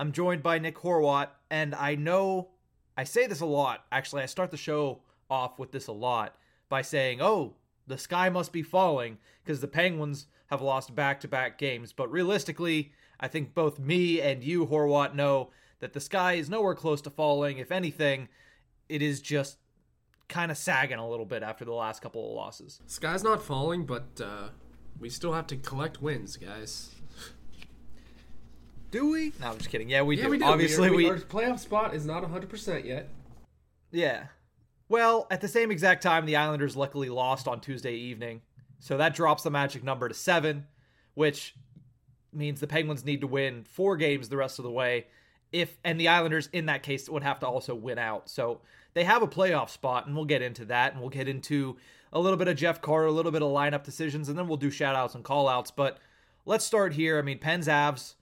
I'm joined by Nick Horwat. And I know I say this a lot. Actually, I start the show off with this a lot by saying, oh, the sky must be falling because the Penguins have lost back to back games. But realistically, I think both me and you, Horwat, know that the sky is nowhere close to falling. If anything, it is just kind of sagging a little bit after the last couple of losses. Sky's not falling, but uh, we still have to collect wins, guys. Do we? No, I'm just kidding. Yeah, we Yeah, do. we do. Obviously, we, we. our playoff spot is not 100% yet. Yeah. Well, at the same exact time, the Islanders luckily lost on Tuesday evening, so that drops the magic number to seven, which means the Penguins need to win four games the rest of the way. If and the Islanders in that case would have to also win out. So they have a playoff spot, and we'll get into that, and we'll get into a little bit of Jeff Carter, a little bit of lineup decisions, and then we'll do shout outs and call outs. But let's start here. I mean, Pens Avs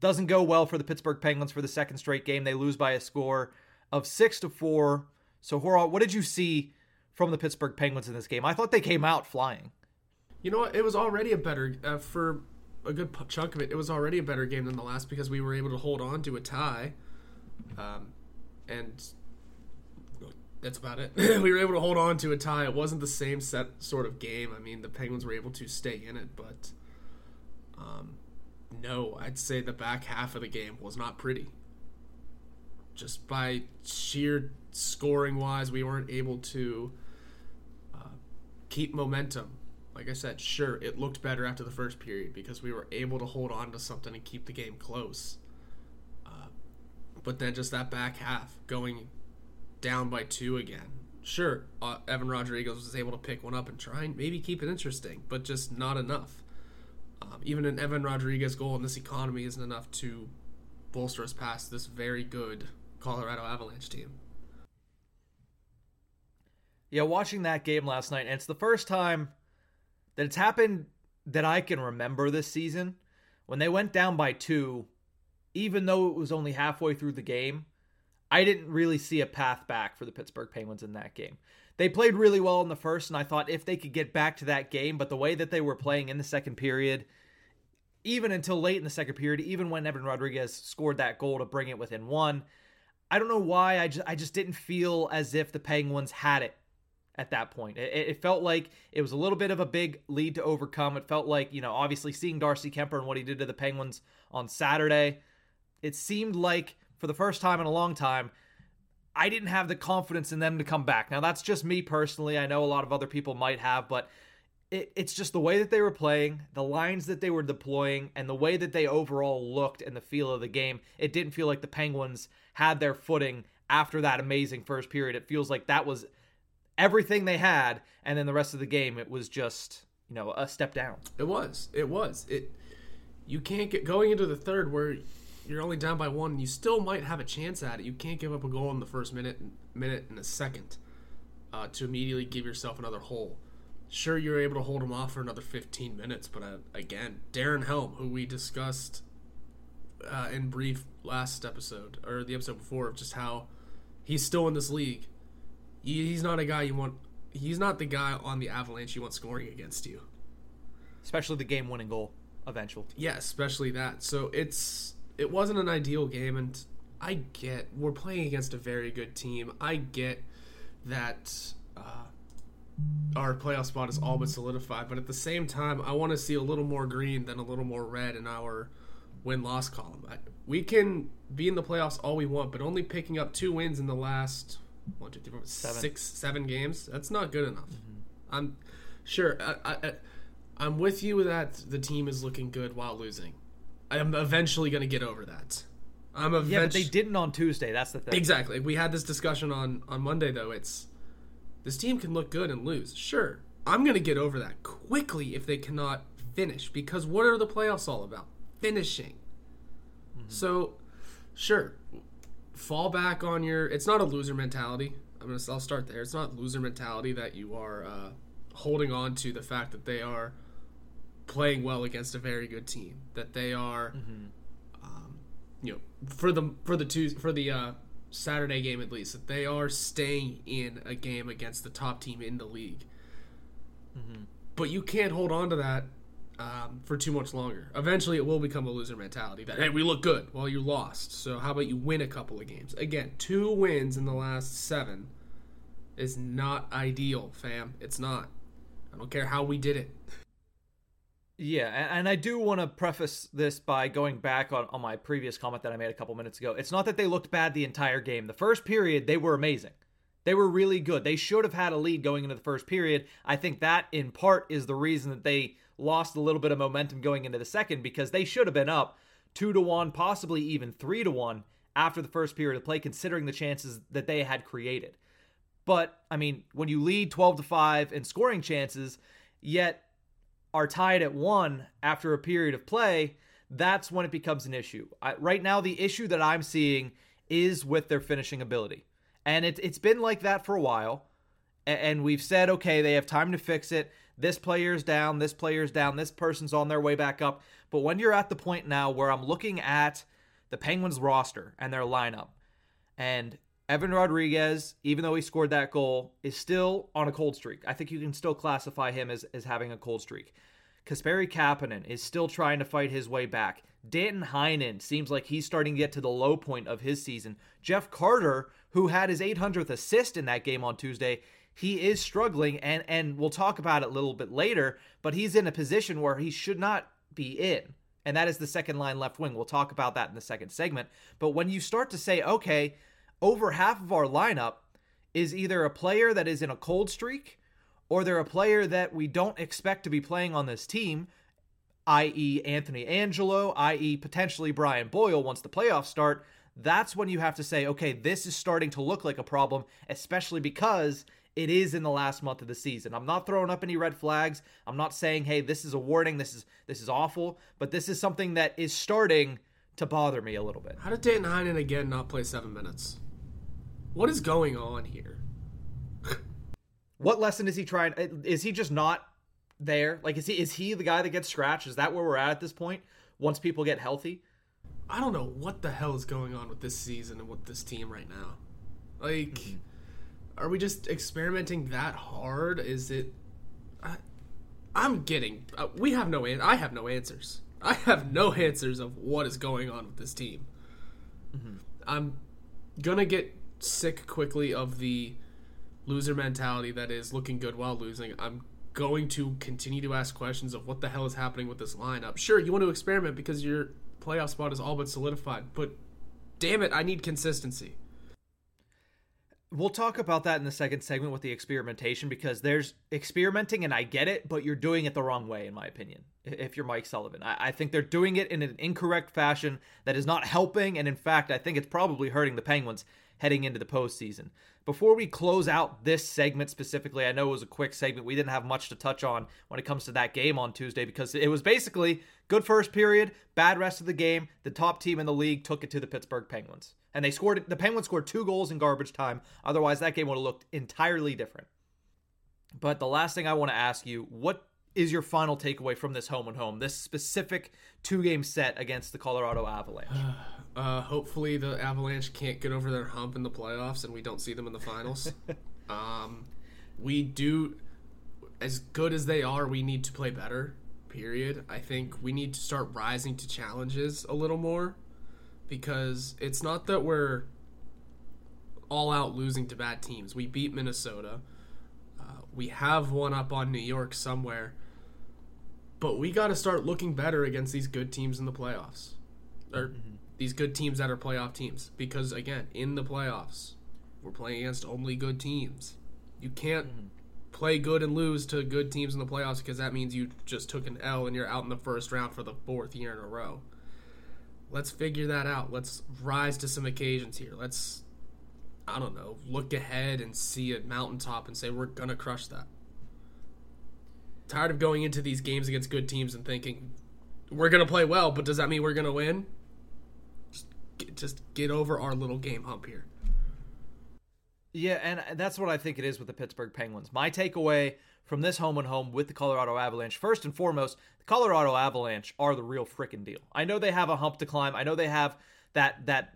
doesn't go well for the Pittsburgh Penguins for the second straight game. They lose by a score of six to four. So, Horwat, what did you see from the Pittsburgh Penguins in this game? I thought they came out flying. You know what? It was already a better, uh, for a good chunk of it, it was already a better game than the last because we were able to hold on to a tie. Um, and that's about it. we were able to hold on to a tie. It wasn't the same set sort of game. I mean, the Penguins were able to stay in it, but um, no, I'd say the back half of the game was not pretty. Just by sheer scoring wise, we weren't able to uh, keep momentum. Like I said, sure, it looked better after the first period because we were able to hold on to something and keep the game close. Uh, but then just that back half going down by two again. Sure, uh, Evan Rodrigues was able to pick one up and try and maybe keep it interesting, but just not enough. Um, even an Evan Rodrigues goal in this economy isn't enough to bolster us past this very good Colorado Avalanche team. Yeah, watching that game last night, and it's the first time that it's happened that I can remember this season. When they went down by two, even though it was only halfway through the game, I didn't really see a path back for the Pittsburgh Penguins in that game. They played really well in the first, and I thought if they could get back to that game, but the way that they were playing in the second period, even until late in the second period, even when Evan Rodrigues scored that goal to bring it within one, I don't know why. I just I just didn't feel as if the Penguins had it at that point. It, it, felt like it was a little bit of a big lead to overcome. It felt like, you know, obviously seeing Darcy Kuemper and what he did to the Penguins on Saturday, it seemed like for the first time in a long time, I didn't have the confidence in them to come back. Now, that's just me personally. I know a lot of other people might have, but it, it's just the way that they were playing, the lines that they were deploying, and the way that they overall looked and the feel of the game. It didn't feel like the Penguins had their footing after that amazing first period. It feels like that was everything they had, and then the rest of the game, it was just you know a step down. It was. It was. It. You can't get going into the third where you're only down by one. and You still might have a chance at it. You can't give up a goal in the first minute, minute and a second, uh, to immediately give yourself another hole. Sure, you're able to hold him off for another 15 minutes, but uh, again, Darren Helm, who we discussed uh, in brief last episode or the episode before, of just how he's still in this league. He's not a guy you want. He's not the guy on the Avalanche you want scoring against you. Especially the game-winning goal, eventual. Yeah, especially that. So it's it wasn't an ideal game, and I get we're playing against a very good team. I get that uh, our playoff spot is all but solidified, but at the same time, I want to see a little more green than a little more red in our win loss column. I, we can be in the playoffs all we want, but only picking up two wins in the last one, two, three, four, Seven. six, seven games. That's not good enough. Mm-hmm. I'm sure. I, I, I'm with you that the team is looking good while losing. I'm eventually going to get over that. I'm eventually. Yeah, but they didn't on Tuesday. That's the thing. Exactly. We had this discussion on on Monday though. It's this team can look good and lose. Sure. I'm going to get over that quickly if they cannot finish because what are the playoffs all about? Finishing. So Sure, fall back on your. It's not a loser mentality. I'm gonna. I'll start there. It's not loser mentality that you are uh, holding on to the fact that they are playing well against a very good team. That they are, um, you know, for the for the two for the uh, Saturday game at least, that they are staying in a game against the top team in the league. But you can't hold on to that um, for too much longer. Eventually, it will become a loser mentality. That hey, we look good. Well, you lost. So how about you win a couple of games? Again, two wins in the last seven is not ideal, fam. It's not. I don't care how we did it. Yeah, and I do want to preface this by going back on, on my previous comment that I made a couple minutes ago. It's not that they looked bad the entire game. The first period, they were amazing. They were really good. They should have had a lead going into the first period. I think that, in part, is the reason that they lost a little bit of momentum going into the second because they should have been up two to one, possibly even three to one after the first period of play, considering the chances that they had created. But I mean, when you lead 12 to 5 in scoring chances, yet are tied at one after a period of play, that's when it becomes an issue. I, right now, the issue that I'm seeing is with their finishing ability. And it, it's been like that for a while. A- And we've said, okay, they have time to fix it. This player's down, this player's down, this person's on their way back up. But when you're at the point now where I'm looking at the Penguins roster and their lineup, and Evan Rodrigues, even though he scored that goal, is still on a cold streak. I think you can still classify him as, as having a cold streak. Kasperi Kapanen is still trying to fight his way back. Danton Heinen seems like he's starting to get to the low point of his season. Jeff Carter, who had his 800th assist in that game on Tuesday, he is struggling, and and we'll talk about it a little bit later. But he's in a position where he should not be in, and that is the second line left wing. We'll talk about that in the second segment. But when you start to say, okay, over half of our lineup is either a player that is in a cold streak or they're a player that we don't expect to be playing on this team, i.e., Anthony Angelo, i.e., potentially Brian Boyle once the playoffs start, that's when you have to say, okay, this is starting to look like a problem, especially because it is in the last month of the season. I'm not throwing up any red flags. I'm not saying, hey, this is a warning, this is this is awful, but this is something that is starting to bother me a little bit. How did Danton Heinen again not play seven minutes? What is going on here? What lesson is he trying? Is he just not there? Like, is he is he the guy that gets scratched? Is that where we're at at this point? Once people get healthy, I don't know what the hell is going on with this season and with this team right now. Like, are we just experimenting that hard? Is it? I, I'm getting. Uh, we have no. An- I have no answers. I have no answers of what is going on with this team. I'm gonna get sick quickly of the loser mentality that is looking good while losing. I'm going to continue to ask questions of what the hell is happening with this lineup. Sure, you want to experiment because your playoff spot is all but solidified, but damn it, I need consistency. We'll talk about that in the second segment with the experimentation because there's experimenting and I get it, but you're doing it the wrong way, in my opinion. If you're Mike Sullivan, I, I think they're doing it in an incorrect fashion that is not helping, and in fact, I think it's probably hurting the Penguins heading into the postseason. Before we close out this segment specifically, I know it was a quick segment. We didn't have much to touch on when it comes to that game on Tuesday because it was basically good first period, bad rest of the game. The top team in the league took it to the Pittsburgh Penguins. And they scored the Penguins scored two goals in garbage time. Otherwise, that game would have looked entirely different. But the last thing I want to ask you, what is your final takeaway from this home and home, this specific two game set against the Colorado Avalanche? Uh, hopefully, the Avalanche can't get over their hump in the playoffs and we don't see them in the finals. um, we do, as good as they are, we need to play better, period. I think we need to start rising to challenges a little more because it's not that we're all out losing to bad teams. We beat Minnesota. We have one up on New York somewhere. But we got to start looking better against these good teams in the playoffs. Or mm-hmm. these good teams that are playoff teams. Because, again, in the playoffs, we're playing against only good teams. You can't mm-hmm. play good and lose to good teams in the playoffs because that means you just took an L and you're out in the first round for the fourth year in a row. Let's figure that out. Let's rise to some occasions here. Let's, I don't know, look ahead and see a mountaintop and say we're going to crush that. Tired of going into these games against good teams and thinking we're going to play well, but does that mean we're going to win? Just g- just get over our little game hump here. Yeah, and that's what I think it is with the Pittsburgh Penguins. My takeaway from this home and home with the Colorado Avalanche, first and foremost, the Colorado Avalanche are the real freaking deal. I know they have a hump to climb. I know they have that that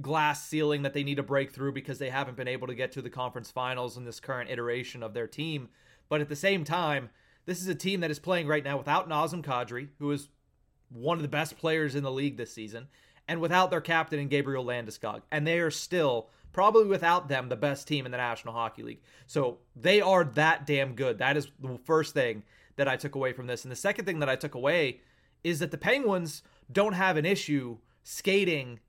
glass ceiling that they need to break through because they haven't been able to get to the conference finals in this current iteration of their team. But at the same time, this is a team that is playing right now without Nazem Kadri, who is one of the best players in the league this season, and without their captain in Gabriel Landeskog. And they are still probably without them the best team in the National Hockey League. So they are that damn good. That is the first thing that I took away from this. And the second thing that I took away is that the Penguins don't have an issue skating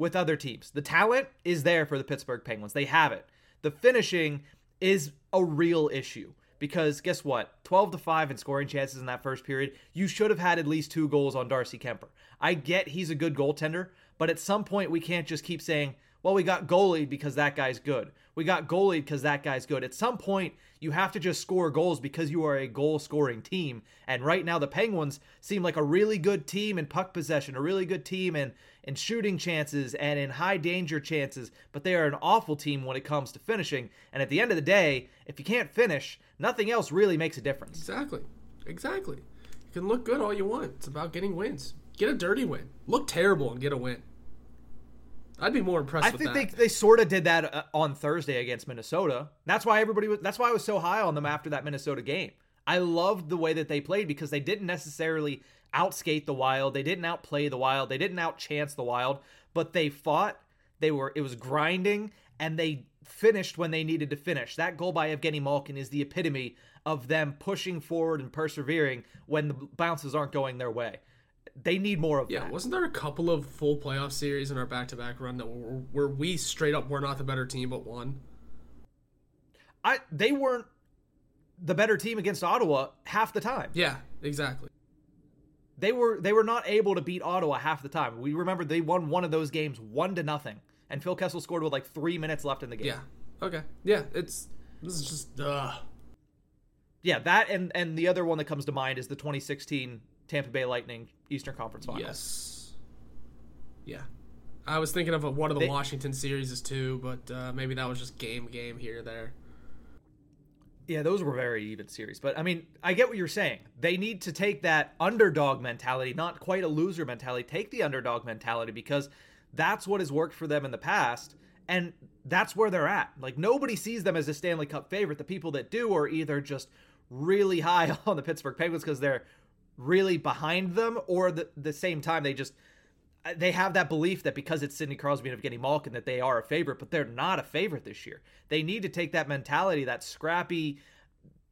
with other teams. The talent is there for the Pittsburgh Penguins. They have it. The finishing is a real issue because guess what? 12 to 5 in scoring chances in that first period. You should have had at least two goals on Darcy Kuemper. I get he's a good goaltender, but at some point we can't just keep saying, well, we got goalie because that guy's good. We got goalied because that guy's good. At some point, you have to just score goals because you are a goal scoring team. And right now, the Penguins seem like a really good team in puck possession, a really good team in, in shooting chances and in high danger chances, but they are an awful team when it comes to finishing. And at the end of the day, if you can't finish, nothing else really makes a difference. Exactly. Exactly. You can look good all you want. It's about getting wins. Get a dirty win. Look terrible and get a win. I'd be more impressed. I think they they sort of did that uh, on Thursday against Minnesota. That's why everybody was. That's why I was so high on them after that Minnesota game. I loved the way that they played because they didn't necessarily outskate the Wild. They didn't outplay the Wild. They didn't outchance the Wild, but they fought. They were. It was grinding, and they finished when they needed to finish. That goal by Evgeny Malkin is the epitome of them pushing forward and persevering when the bounces aren't going their way they need more of yeah, that. wasn't there a couple of full playoff series in our back-to-back run that were, where we straight up were not the better team but won? I they weren't the better team against Ottawa half the time. Yeah, exactly. They were they were not able to beat Ottawa half the time. We remember they won one of those games one to nothing, and Phil Kessel scored with like three minutes left in the game. Yeah. Okay. Yeah. It's this is just uh. Yeah, that and and the other one that comes to mind is the 2016 Tampa Bay Lightning Eastern Conference Finals. Yes. Yeah. I was thinking of a, one of the they, Washington series too, but uh, maybe that was just game game here there. Yeah, those were very even series. But I mean, I get what you're saying. They need to take that underdog mentality, not quite a loser mentality. Take the underdog mentality because that's what has worked for them in the past. And that's where they're at. Like, nobody sees them as a Stanley Cup favorite. The people that do are either just really high on the Pittsburgh Penguins because they're really behind them, or the the same time they just they have that belief that because it's Sidney Crosby and Evgeny Malkin that they are a favorite, but they're not a favorite this year. They need to take that mentality, that scrappy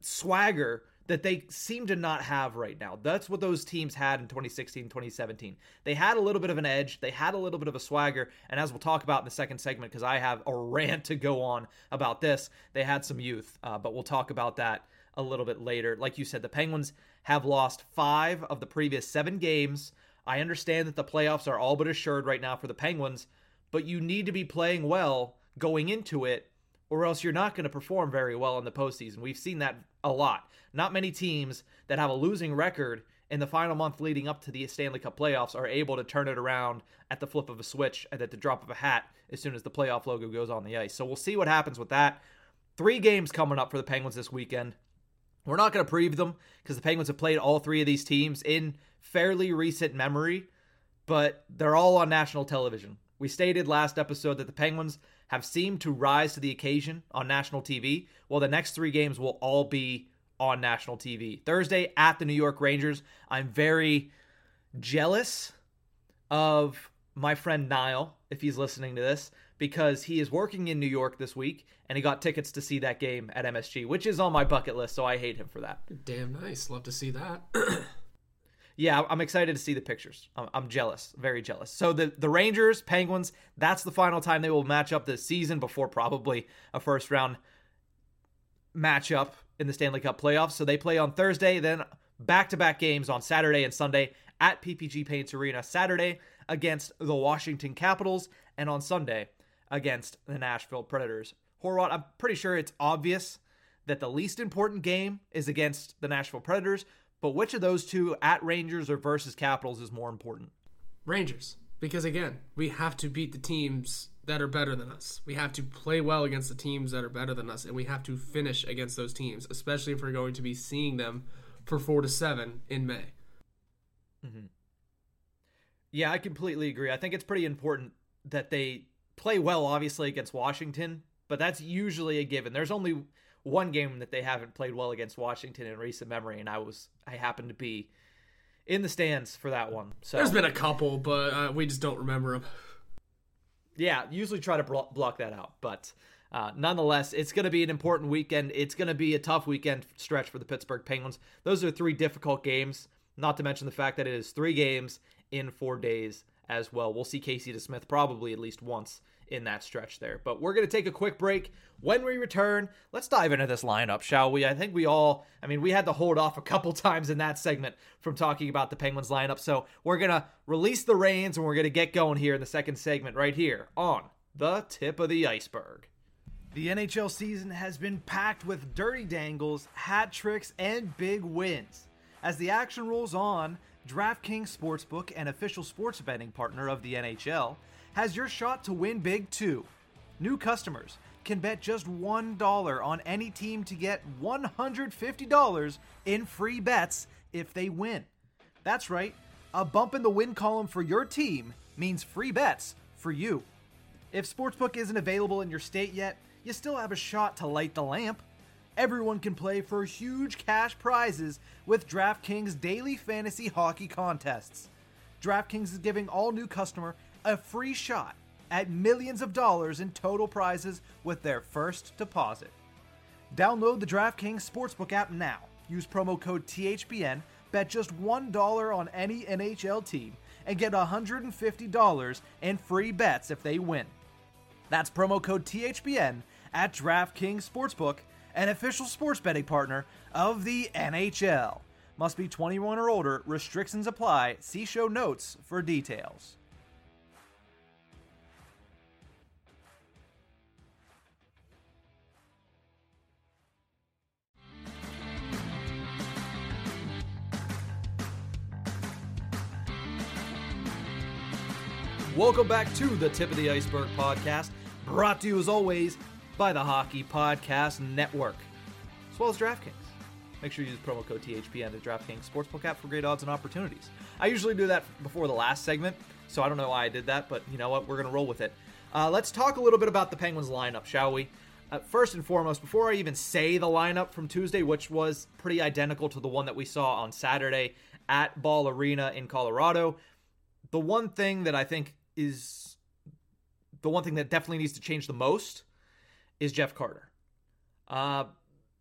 swagger that they seem to not have right now. That's what those teams had in 2016, 2017. They had a little bit of an edge, they had a little bit of a swagger, and as we'll talk about in the second segment, because I have a rant to go on about this, they had some youth, uh, but we'll talk about that a little bit later. Like you said, the Penguins have lost five of the previous seven games. I understand that the playoffs are all but assured right now for the Penguins, but you need to be playing well going into it, or else you're not going to perform very well in the postseason. We've seen that a lot. Not many teams that have a losing record in the final month leading up to the Stanley Cup playoffs are able to turn it around at the flip of a switch and at the drop of a hat as soon as the playoff logo goes on the ice. So we'll see what happens with that. Three games coming up for the Penguins this weekend. We're not going to preview them because the Penguins have played all three of these teams in fairly recent memory, but they're all on national television. We stated last episode that the Penguins have seemed to rise to the occasion on national TV. Well, the next three games will all be on national TV. Thursday at the New York Rangers. I'm very jealous of my friend Niall, if he's listening to this, because he is working in New York this week and he got tickets to see that game at MSG, which is on my bucket list, so I hate him for that. Damn nice. Love to see that. yeah, I'm excited to see the pictures. I'm, jealous, very jealous. So the the Rangers, Penguins, that's the final time they will match up this season before probably a first round matchup in the Stanley Cup playoffs. So they play on Thursday, then back to back games on Saturday and Sunday at PPG Paints Arena. Saturday against the Washington Capitals, and on Sunday against the Nashville Predators. Horwat, I'm pretty sure it's obvious that the least important game is against the Nashville Predators, but which of those two at Rangers or versus Capitals is more important? Rangers. Because again, we have to beat the teams that are better than us. We have to play well against the teams that are better than us, and we have to finish against those teams, especially if we're going to be seeing them for four to seven in May. Mm-hmm. Yeah, I completely agree. I think it's pretty important that they play well, obviously, against Washington, but that's usually a given. There's only one game that they haven't played well against Washington in recent memory, and I was I happened to be in the stands for that one. So there's been a couple, but uh, we just don't remember them. Yeah, usually try to block that out, but uh, nonetheless, it's going to be an important weekend. It's going to be a tough weekend stretch for the Pittsburgh Penguins. Those are three difficult games, not to mention the fact that it is three games in four days as well. We'll see Casey DeSmith probably at least once in that stretch there. But we're going to take a quick break. When we return, let's dive into this lineup, shall we? I think we all, I mean, we had to hold off a couple times in that segment from talking about the Penguins lineup. So we're going to release the reins and we're going to get going here in the second segment right here on the tip of the iceberg. The NHL season has been packed with dirty dangles, hat tricks, and big wins. As the action rolls on, DraftKings Sportsbook, an official sports betting partner of the NHL, has your shot to win big too. New customers can bet just $1 on any team to get $150 in free bets if they win. That's right, a bump in the win column for your team means free bets for you. If Sportsbook isn't available in your state yet, you still have a shot to light the lamp. Everyone can play for huge cash prizes with DraftKings daily fantasy hockey contests. DraftKings is giving all new customer a free shot at millions of dollars in total prizes with their first deposit. Download the DraftKings Sportsbook app now. Use promo code THPN, bet just $1 on any NHL team, and get $150 in free bets if they win. That's promo code THPN at DraftKings Sportsbook, an official sports betting partner of the NHL. Must be 21 or older. Restrictions apply. See show notes for details. Welcome back to the Tip of the Iceberg podcast, brought to you as always by the Hockey Podcast Network, as well as DraftKings. Make sure you use promo code THPN at DraftKings Sportsbook app for great odds and opportunities. I usually do that before the last segment, so I don't know why I did that, but you know what? We're going to roll with it. Uh, let's talk a little bit about the Penguins lineup, shall we? Uh, first and foremost, before I even say the lineup from Tuesday, which was pretty identical to the one that we saw on Saturday at Ball Arena in Colorado, the one thing that I think is the one thing that definitely needs to change the most is Jeff Carter. Uh,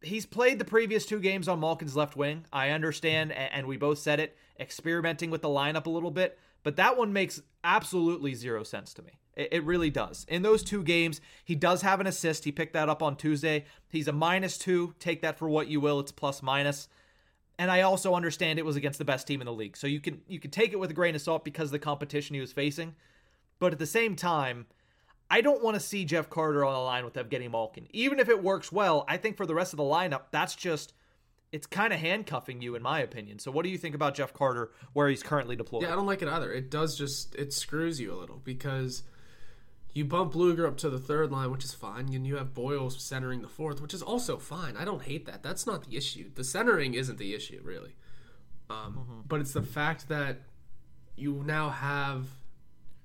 he's played the previous two games on Malkin's left wing. I understand, and we both said it, experimenting with the lineup a little bit, but that one makes absolutely zero sense to me. It, really does. In those two games, he does have an assist. He picked that up on Tuesday. He's a minus two. Take that for what you will. It's plus minus. And I also understand it was against the best team in the league. So you can you can take it with a grain of salt because of the competition he was facing. But at the same time, I don't want to see Jeff Carter on the line with Evgeny Malkin. Even if it works well, I think for the rest of the lineup, that's just it's kind of handcuffing you in my opinion. So what do you think about Jeff Carter where he's currently deployed? Yeah, I don't like it either. It does just it screws you a little because you bump Blueger up to the third line, which is fine, and you have Boyles centering the fourth, which is also fine. I don't hate that. That's not the issue. The centering isn't the issue really, um, mm-hmm. but it's the fact that you now have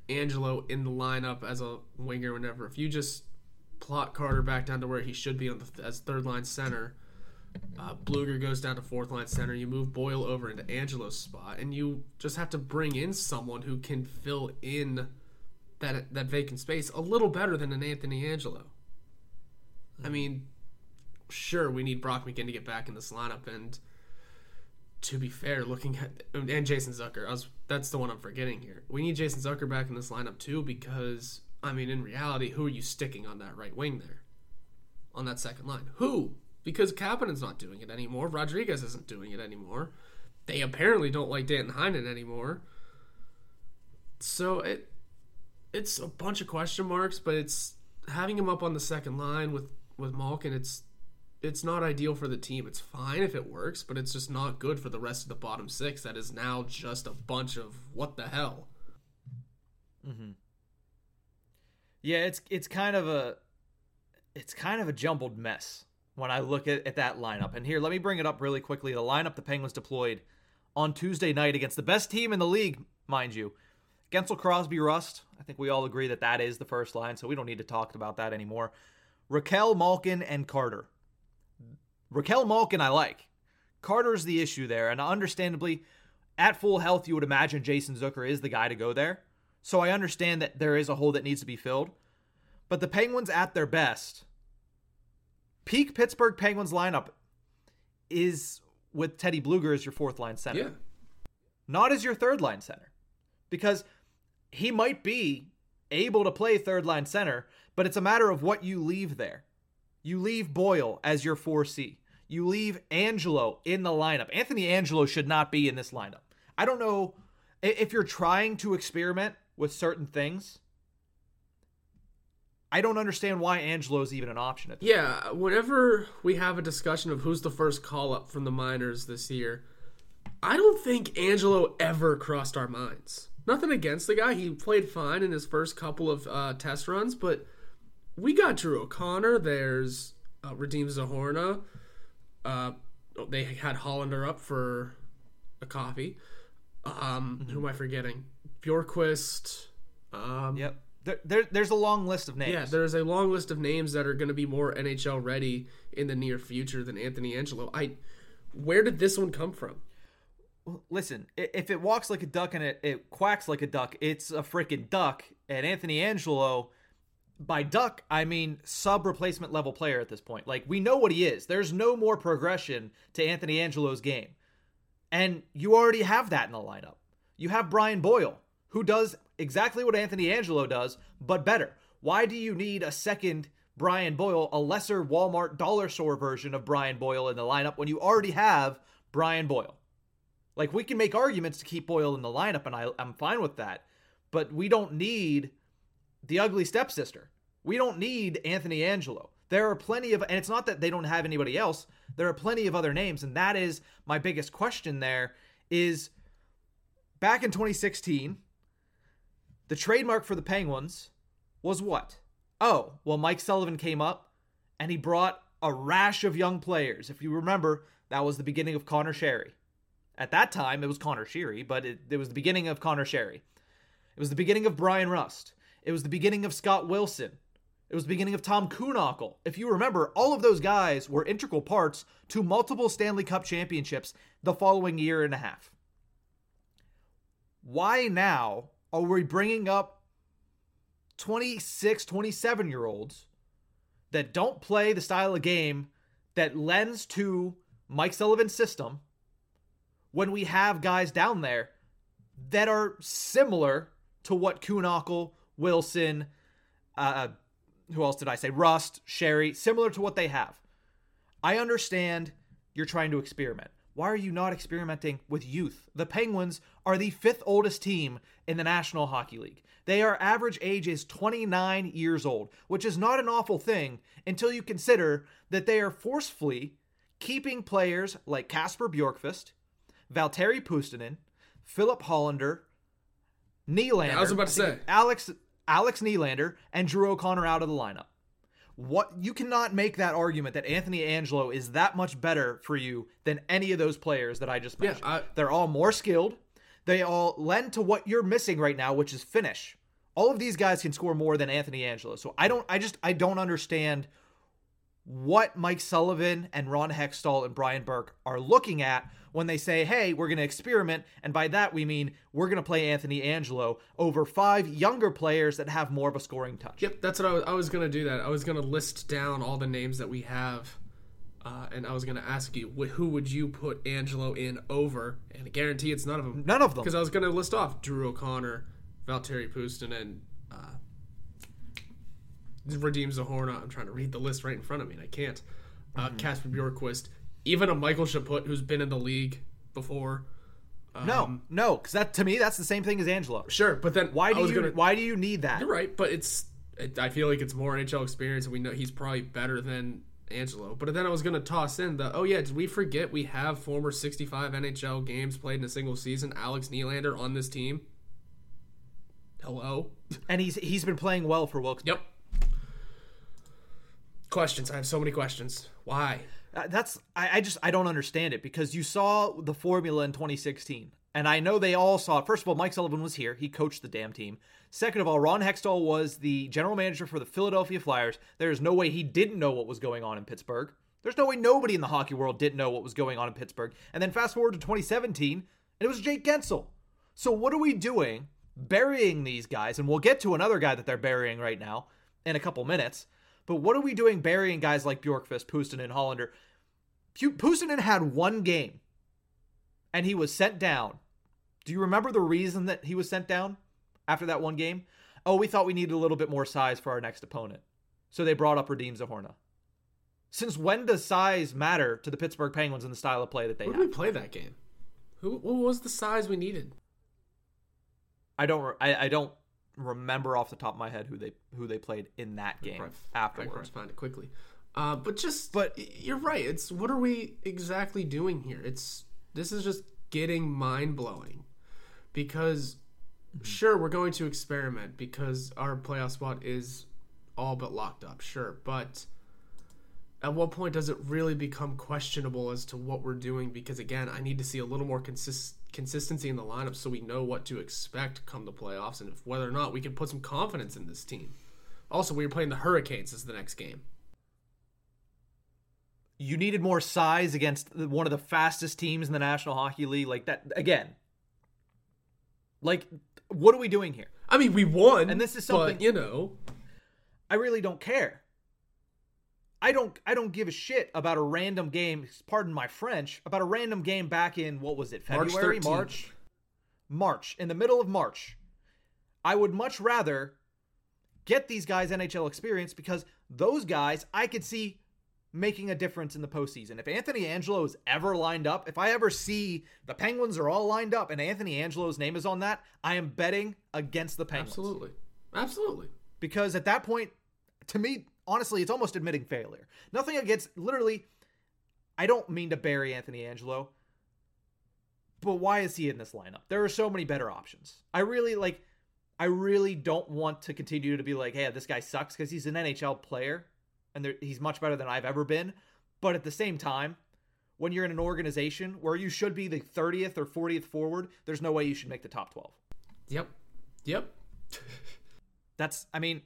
Angelo in the lineup as a winger whenever. If you just plot Carter back down to where he should be on the, as third line center, uh, Blueger goes down to fourth line center. You move Boyle over into Angelo's spot, and you just have to bring in someone who can fill in that that vacant space a little better than an Anthony Angelo. I mean, sure, we need Brock McGinn to get back in this lineup, and to be fair, looking at and Jason Zucker, I was, that's the one I'm forgetting here. We need Jason Zucker back in this lineup too because I mean, in reality, who are you sticking on that right wing there, on that second line? Who? Because Kapanen's not doing it anymore. Rodrigues isn't doing it anymore. They apparently don't like Danton Heinen anymore. So it it's a bunch of question marks, but it's having him up on the second line with with Malkin. It's it's not ideal for the team. It's fine if it works, but it's just not good for the rest of the bottom six. That is now just a bunch of what the hell. Mm-hmm. Yeah, it's it's kind of a it's kind of a jumbled mess when I look at, at that lineup. And here, let me bring it up really quickly. The lineup the Penguins deployed on Tuesday night against the best team in the league, mind you. Guentzel Crosby Rust. I think we all agree that that is the first line, so we don't need to talk about that anymore. Rakell Malkin and Carter. Rakell Malkin, I like. Carter's the issue there, and understandably, at full health, you would imagine Jason Zucker is the guy to go there. So I understand that there is a hole that needs to be filled. But the Penguins at their best, peak Pittsburgh Penguins lineup is with Teddy Blueger as your fourth line center. Yeah. Not as your third line center. Because he might be able to play third line center, but it's a matter of what you leave there. You leave Boyle as your 4C. You leave Angelo in the lineup. Anthony Angelo should not be in this lineup. I don't know if you're trying to experiment with certain things. I don't understand why Angelo is even an option at this Yeah, whenever we have a discussion of who's the first call up from the minors this year, I don't think Angelo ever crossed our minds. Nothing against the guy; he played fine in his first couple of uh, test runs, but we got Drew O'Connor. There's uh, Radim Zahorna. Uh, they had Hallander up for a coffee. Um, Who am I forgetting? Bjorkqvist. Um, Yep. There, there, there's a long list of names. yeah, there's a long list of names that are going to be more NHL ready in the near future than Anthony Angelo. I, where did this one come from? Listen, if it walks like a duck and it, it quacks like a duck, it's a freaking duck. And Anthony Angelo, by duck, I mean sub replacement level player at this point. Like, we know what he is. There's no more progression to Anthony Angelo's game. And you already have that in the lineup. You have Brian Boyle, who does exactly what Anthony Angelo does, but better. Why do you need a second Brian Boyle, a lesser Walmart dollar store version of Brian Boyle in the lineup when you already have Brian Boyle? Like we can make arguments to keep Boyle in the lineup, and I, I'm fine with that. But we don't need the ugly stepsister. We don't need Anthony Angelo. There are plenty of, and it's not that they don't have anybody else. There are plenty of other names, and that is my biggest question. There is back in 2016, the trademark for the Penguins was what? Oh, well, Mike Sullivan came up and he brought a rash of young players. If you remember, that was the beginning of Connor Sheary. At that time, it was Connor Sheary, but it, it was the beginning of Connor Sheary. It was the beginning of Bryan Rust. It was the beginning of Scott Wilson. It was the beginning of Tom Kühnhackl. If you remember, all of those guys were integral parts to multiple Stanley Cup championships the following year and a half. Why now are we bringing up 26, 27 year olds that don't play the style of game that lends to Mike Sullivan's system when we have guys down there that are similar to what Kühnhackl, Wilson, uh, who else did I say? Rust, Sheary, similar to what they have. I understand you're trying to experiment. Why are you not experimenting with youth? The Penguins are the fifth oldest team in the National Hockey League. They are average age is 29 years old, which is not an awful thing until you consider that they are forcefully keeping players like Kasper Bjorkqvist, Valtteri Puustinen, Filip Hallander, Nylander. I was about to say. Alex Alex Nylander and Drew O'Connor out of the lineup. What you cannot make that argument that Anthony Angelo is that much better for you than any of those players that I just Yeah, mentioned. I- They're all more skilled. They all lend to what you're missing right now, which is finish. All of these guys can score more than Anthony Angelo. So I don't I just I don't understand what Mike Sullivan and Ron Hextall and Brian Burke are looking at when they say, hey, we're going to experiment. And by that, we mean we're going to play Anthony Angelo over five younger players that have more of a scoring touch. Yep, that's what I was. I was gonna do that. I was gonna list down all the names that we have, uh, and I was gonna ask you wh- who would you put Angelo in over, and I guarantee it's none of them. None of them. Because I was gonna list off Drew O'Connor, Valtteri Puustinen, and uh, Radim Zahorna. I'm trying to read the list right in front of me, and I can't. Uh, Mm-hmm. Kasper Bjorkqvist, even a Michael Chaput who's been in the league before. No, no, because that to me that's the same thing as Angelo. Sure, but then Why do you gonna, Why do you need that? You're right, but it's. It, I feel like it's more NHL experience, and we know he's probably better than Angelo. But then I was gonna toss in the. Oh yeah, did we forget we have former 65 NHL games played in a single season? Alex Nylander on this team. Hello. and he's he's been playing well for Wilkes-Barre. Yep. Questions. I have so many questions. Why? Uh, That's I, I just I don't understand it because you saw the formula in 2016, and I know they all saw it. First of all, Mike Sullivan was here; he coached the damn team. Second of all, Ron Hextall was the general manager for the Philadelphia Flyers. There is no way he didn't know what was going on in Pittsburgh. There's no way nobody in the hockey world didn't know what was going on in Pittsburgh. And then fast forward to 2017, and it was Jake Guentzel. So what are we doing burying these guys? And we'll get to another guy that they're burying right now in a couple minutes. But what are we doing burying guys like Bjorkqvist, Puustinen, Hallander? Pu- had one game, and he was sent down. Do you remember the reason that he was sent down after that one game? Oh, we thought we needed a little bit more size for our next opponent. So they brought up Radim Zahorna. Since when does size matter to the Pittsburgh Penguins in the style of play that they Who have? did we play that game? Who? What was the size we needed? I don't. I, I don't remember off the top of my head who they who they played in that game Right. Afterwards. find it quickly. Uh, but just, But- you're right. It's what are we exactly doing here? It's this is just getting mind blowing, because sure we're going to experiment because our playoff spot is all but locked up. Sure, but at what point does it really become questionable as to what we're doing? Because again, I need to see a little more consist- consistency in the lineup so we know what to expect come the playoffs and if, whether or not we can put some confidence in this team. Also, we are playing the Hurricanes as the next game. You needed more size against one of the fastest teams in the National Hockey League. Like that again. Like, what are we doing here? I mean, we won, And this is but, something- you know. I really don't care. I don't I don't give a shit about a random game, pardon my French, about a random game back in what was it, March February, 13th. March? March, in the middle of March. I would much rather get these guys NHL experience because those guys I could see making a difference in the postseason. If Anthony Angelo is ever lined up, if I ever see the Penguins are all lined up and Anthony Angelo's name is on that, I am betting against the Penguins Absolutely. Absolutely. because at that point, to me, honestly, it's almost admitting failure. Nothing against, literally, I don't mean to bury Anthony Angelo, but why is he in this lineup? There are so many better options. I really like, I really don't want to continue to be like, hey, this guy sucks because he's an NHL player and there, he's much better than I've ever been. But at the same time, when you're in an organization where you should be the 30th or 40th forward, there's no way you should make the top 12. Yep. Yep. That's, I mean,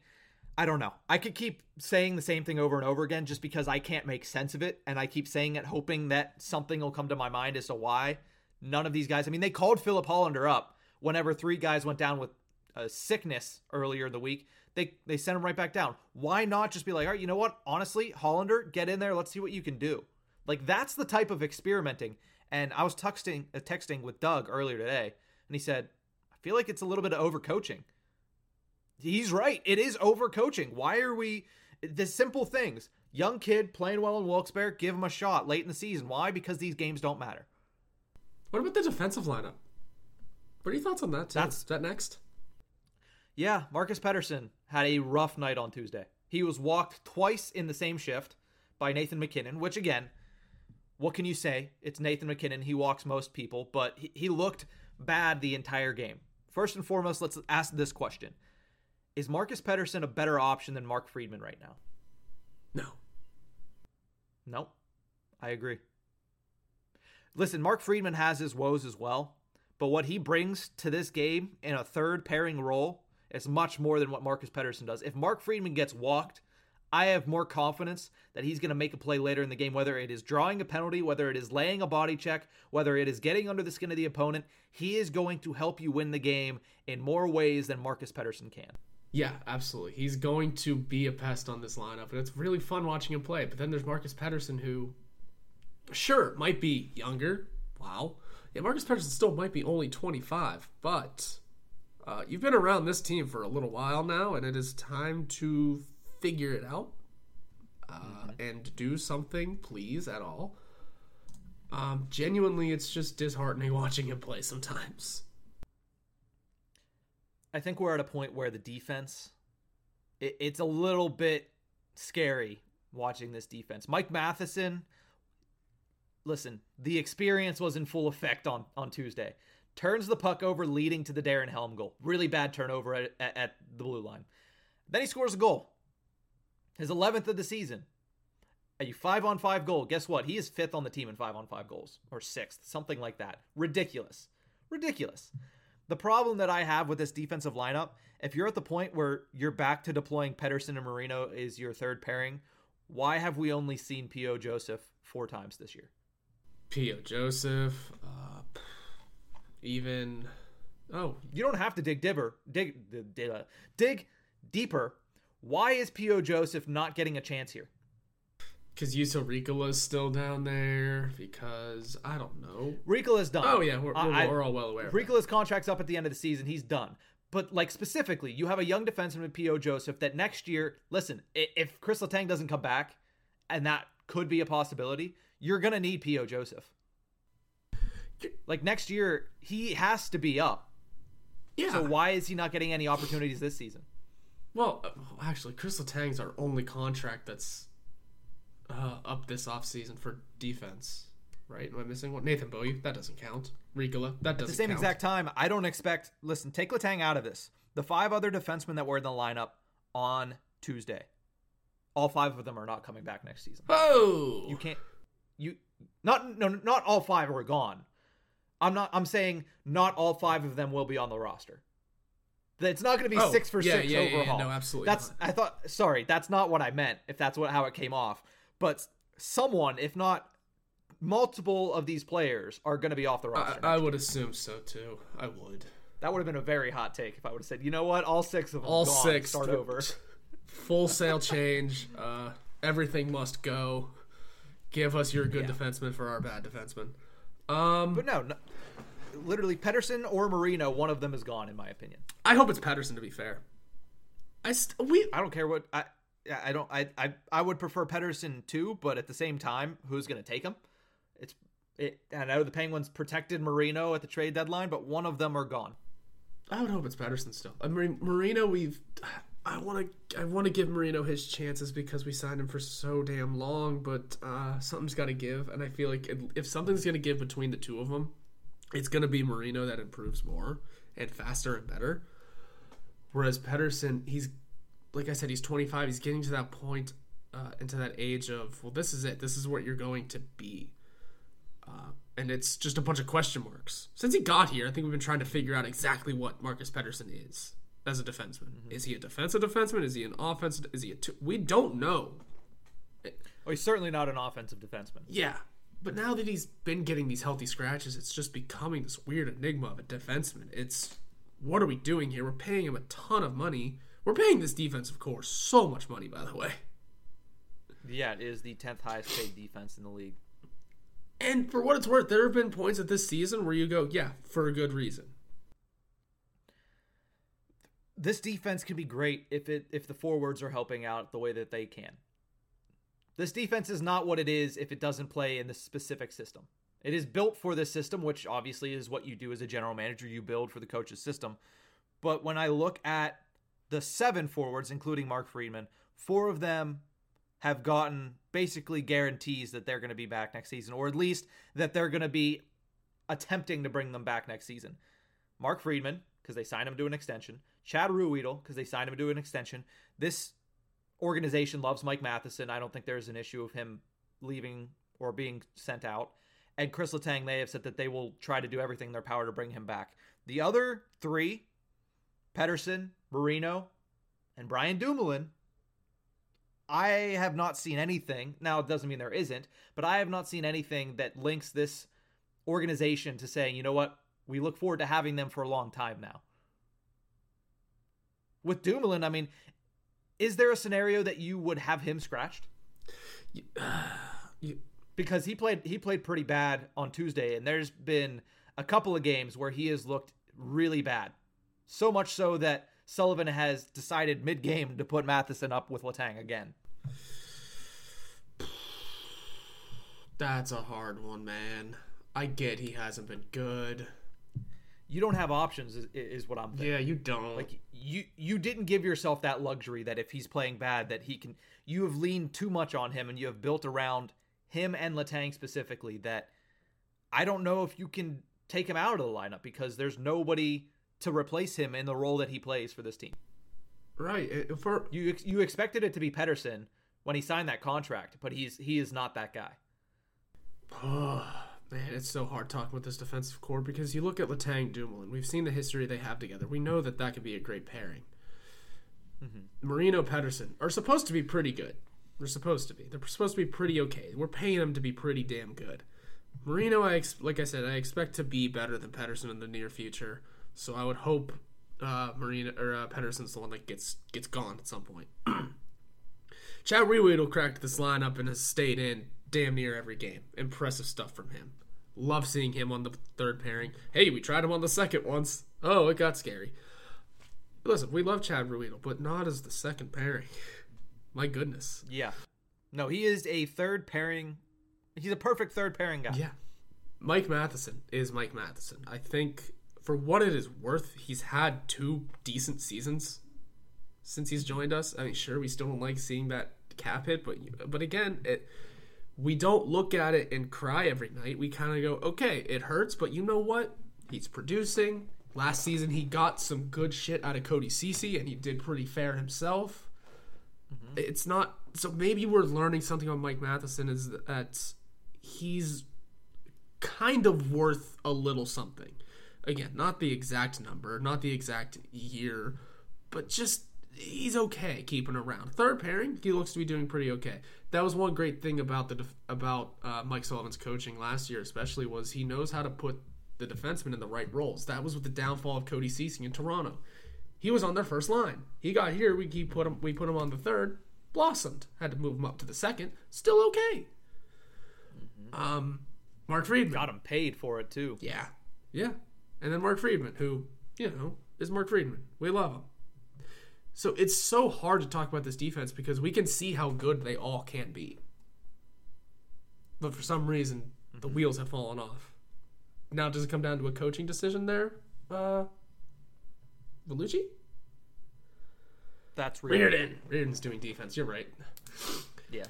I don't know. I could keep saying the same thing over and over again just because I can't make sense of it. And I keep saying it, hoping that something will come to my mind as to why none of these guys, I mean, they called Filip Hallander up whenever three guys went down with a sickness earlier in the week. They, they sent him right back down. Why not just be like, all right, you know what? Honestly, Hallander, get in there. Let's see what you can do. Like, that's the type of experimenting. And I was texting, texting with Doug earlier today, and he said, I feel like it's a little bit of overcoaching. He's right. It is overcoaching. Why are we the simple things? Young kid playing well in Wilkes-Barre, give him a shot late in the season. Why? Because these games don't matter. What about the defensive lineup? What are your thoughts on that? Too? That's- Is that next? Yeah, Marcus Pettersson had a rough night on Tuesday. He was walked twice in the same shift by Nathan MacKinnon, which again, what can you say? It's Nathan MacKinnon. He walks most people, but he, he looked bad the entire game. First and foremost, let's ask this question. Is Marcus Pettersson a better option than Mark Friedman right now? No. Nope. I agree. Listen, Mark Friedman has his woes as well, but what he brings to this game in a third pairing role is much more than what Marcus Pettersson does. If Mark Friedman gets walked, I have more confidence that he's going to make a play later in the game, whether it is drawing a penalty, whether it is laying a body check, whether it is getting under the skin of the opponent. He is going to help you win the game in more ways than Marcus Pettersson can. Yeah, absolutely. He's going to be a pest on this lineup, and it's really fun watching him play. But then there's Marcus Pettersson, who, sure, might be younger. Wow. Yeah, Marcus Pettersson still might be only 25, but uh, you've been around this team for a little while now, and it is time to figure it out uh, and do something, please, at all. Um, genuinely, it's just disheartening watching him play sometimes. I think we're at a point where the defense, it, it's a little bit scary watching this defense. Mike Matheson, listen, the experience was in full effect on on Tuesday. turns the puck over, leading to the Darren Helm goal. Really bad turnover at, at, at the blue line. Then he scores a goal, his 11th of the season. A five on five goal. Guess what? He is fifth on the team in five on five goals, or sixth, something like that. Ridiculous. Ridiculous. The problem that I have with this defensive lineup, if you're at the point where you're back to deploying Pettersson and Marino is your third pairing, why have we only seen P.O. Joseph four times this year? P.O. Joseph, uh, even. Oh, you don't have to dig dibber, dig, dig, dig deeper. Why is P.O. Joseph not getting a chance here? Because Juuso Riikola is still down there. Because I don't know. Riikola's done. Oh yeah, we're, we're, I, we're all well aware. Riikola's contract's up at the end of the season. He's done. But like specifically, you have a young defenseman, with P.O. Joseph, that next year, listen, if Kris Letang doesn't come back, and that could be a possibility, you're gonna need P.O. Joseph. Like next year, he has to be up. Yeah. So why is he not getting any opportunities this season? Well, uh, actually, Kris Letang's our only contract that's uh, up this offseason for defense. Right? Am I missing one? Nathan Beaulieu, that doesn't count. Riikola, that doesn't. At the same count. exact time, I don't expect. Listen, take Letang out of this. The five other defensemen that were in the lineup on Tuesday, all five of them are not coming back next season. Oh, you can't. You not no not all five are gone. I'm not. I'm saying not all five of them will be on the roster. It's not going to be oh, six for yeah, six yeah, overhaul. Yeah, no, absolutely. That's. Not. I thought. Sorry, that's not what I meant. If that's what how it came off, but someone, if not multiple of these players, are going to be off the roster. I, I would assume so too. I would. That would have been a very hot take if I would have said, you know what, all six of them, all gone, six, start over. Full sail change. Uh, everything must go. Give us your good yeah. defenseman for our bad defenseman. Um, but no, no, literally Pettersson or Marino, one of them is gone in my opinion. I hope it's Pettersson to be fair. I st- we I don't care what I I don't I I I would prefer Pettersson too, but at the same time, who's going to take him? It's it. I know the Penguins protected Marino at the trade deadline, but one of them are gone. I would hope it's Pettersson still. I mean, Marino, we've. I want to. I want to give Marino his chances because we signed him for so damn long. But uh, something's got to give, and I feel like if something's going to give between the two of them, it's going to be Marino that improves more and faster and better. Whereas Pettersson, he's like I said, he's 25. He's getting to that point, uh, into that age of well, this is it. This is what you're going to be. Uh, and it's just a bunch of question marks. Since he got here, I think we've been trying to figure out exactly what Marcus Pettersson is as a defenseman. Mm-hmm. Is he a defensive defenseman? Is he an offensive? Is he a two? We don't know. Well, he's certainly not an offensive defenseman. Yeah, but now that he's been getting these healthy scratches, it's just becoming this weird enigma of a defenseman. It's what are we doing here? We're paying him a ton of money. We're paying this defensive core so much money, by the way. Yeah, it is the tenth highest paid defense in the league. And for what it's worth, there have been points at this season where you go, yeah, for a good reason. This defense can be great if it if the forwards are helping out the way that they can. This defense is not what it is if it doesn't play in this specific system. It is built for this system, which obviously is what you do as a general manager. You build for the coach's system. But when I look at the seven forwards, including Mark Friedman, four of them have gotten basically guarantees that they're going to be back next season, or at least that they're going to be attempting to bring them back next season. Mark Friedman, because they signed him to an extension. Chad Ruhwedel, because they signed him to an extension. This organization loves Mike Matheson. I don't think there's an issue of him leaving or being sent out. And Kris Letang, they have said that they will try to do everything in their power to bring him back. The other three, Pettersson, Marino, and Brian Dumoulin, I have not seen anything. Now, it doesn't mean there isn't, but I have not seen anything that links this organization to saying, you know what, we look forward to having them for a long time now. With Dumoulin, I mean, is there a scenario that you would have him scratched? you, because he played he played pretty bad on Tuesday, and there's been a couple of games where he has looked really bad. So much so that Sullivan has decided mid game to put Matheson up with Letang again. That's a hard one, man. I get he hasn't been good. You don't have options, is, is what I'm thinking. Yeah, you don't. Like you, you didn't give yourself that luxury that if he's playing bad, that he can. You have leaned too much on him, and you have built around him and Letang specifically. That I don't know if you can take him out of the lineup because there's nobody to replace him in the role that he plays for this team. Right. For You you expected it to be Pettersson when he signed that contract, but he's he is not that guy. Oh, man, it's so hard talking with this defensive core because you look at Letang Dumoulin. We've seen the history they have together. We know that that could be a great pairing. Mm-hmm. Marino Pettersson are supposed to be pretty good. They're supposed to be. They're supposed to be pretty okay. We're paying them to be pretty damn good. Marino, I ex- like I said, I expect to be better than Pettersson in the near future. So I would hope uh, Marino or uh, Pettersson's the one that gets gets gone at some point. Chad Ruhwedel cracked this lineup and has stayed in damn near every game. Impressive stuff from him. Love seeing him on the third pairing. Hey, we tried him on the second once. Oh, it got scary. Listen, we love Chad Ruhwedel, but not as the second pairing. My goodness. Yeah. No, he is a third pairing. He's a perfect third pairing guy. Yeah. Mike Matheson is Mike Matheson. I think for what it is worth, he's had two decent seasons since he's joined us. I mean, sure, we still don't like seeing that cap hit, but but again, it we don't look at it and cry every night. We kind of go, okay, it hurts, but you know what? He's producing. Last season, he got some good shit out of Cody Ceci, and he did pretty fair himself. Mm-hmm. It's not so. Maybe we're learning something on Mike Matheson is that he's kind of worth a little something. Again, not the exact number, not the exact year, but just he's okay keeping around. Third pairing, he looks to be doing pretty okay. That was one great thing about the def- about uh, Mike Sullivan's coaching last year, especially was he knows how to put the defenseman in the right roles. That was with the downfall of Cody Ceci in Toronto. He was on their first line. He got here. We he put him. We put him on the third. Blossomed. Had to move him up to the second. Still okay. Um, Mark Friedman. Got him paid for it too. Yeah. Yeah. And then Mark Friedman, who, you know, is Mark Friedman. We love him. So it's so hard to talk about this defense because we can see how good they all can be. But for some reason, the wheels have fallen off. Now, does it come down to a coaching decision there? Uh, Vellucci? That's real. Reirden. Reirden's doing defense. You're right. Yeah.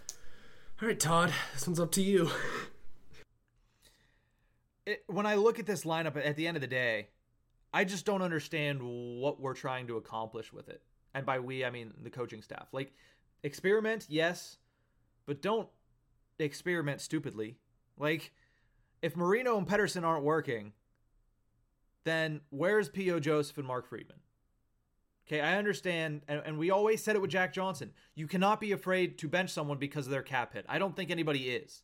All right, Todd. This one's up to you. It, when I look at this lineup at the end of the day, I just don't understand what we're trying to accomplish with it. And by we, I mean the coaching staff. Like, experiment, yes, but don't experiment stupidly. Like, if Marino and Pettersson aren't working, then where's P.O. Joseph and Mark Friedman? Okay, I understand, and, and we always said it with Jack Johnson. You cannot be afraid to bench someone because of their cap hit. I don't think anybody is.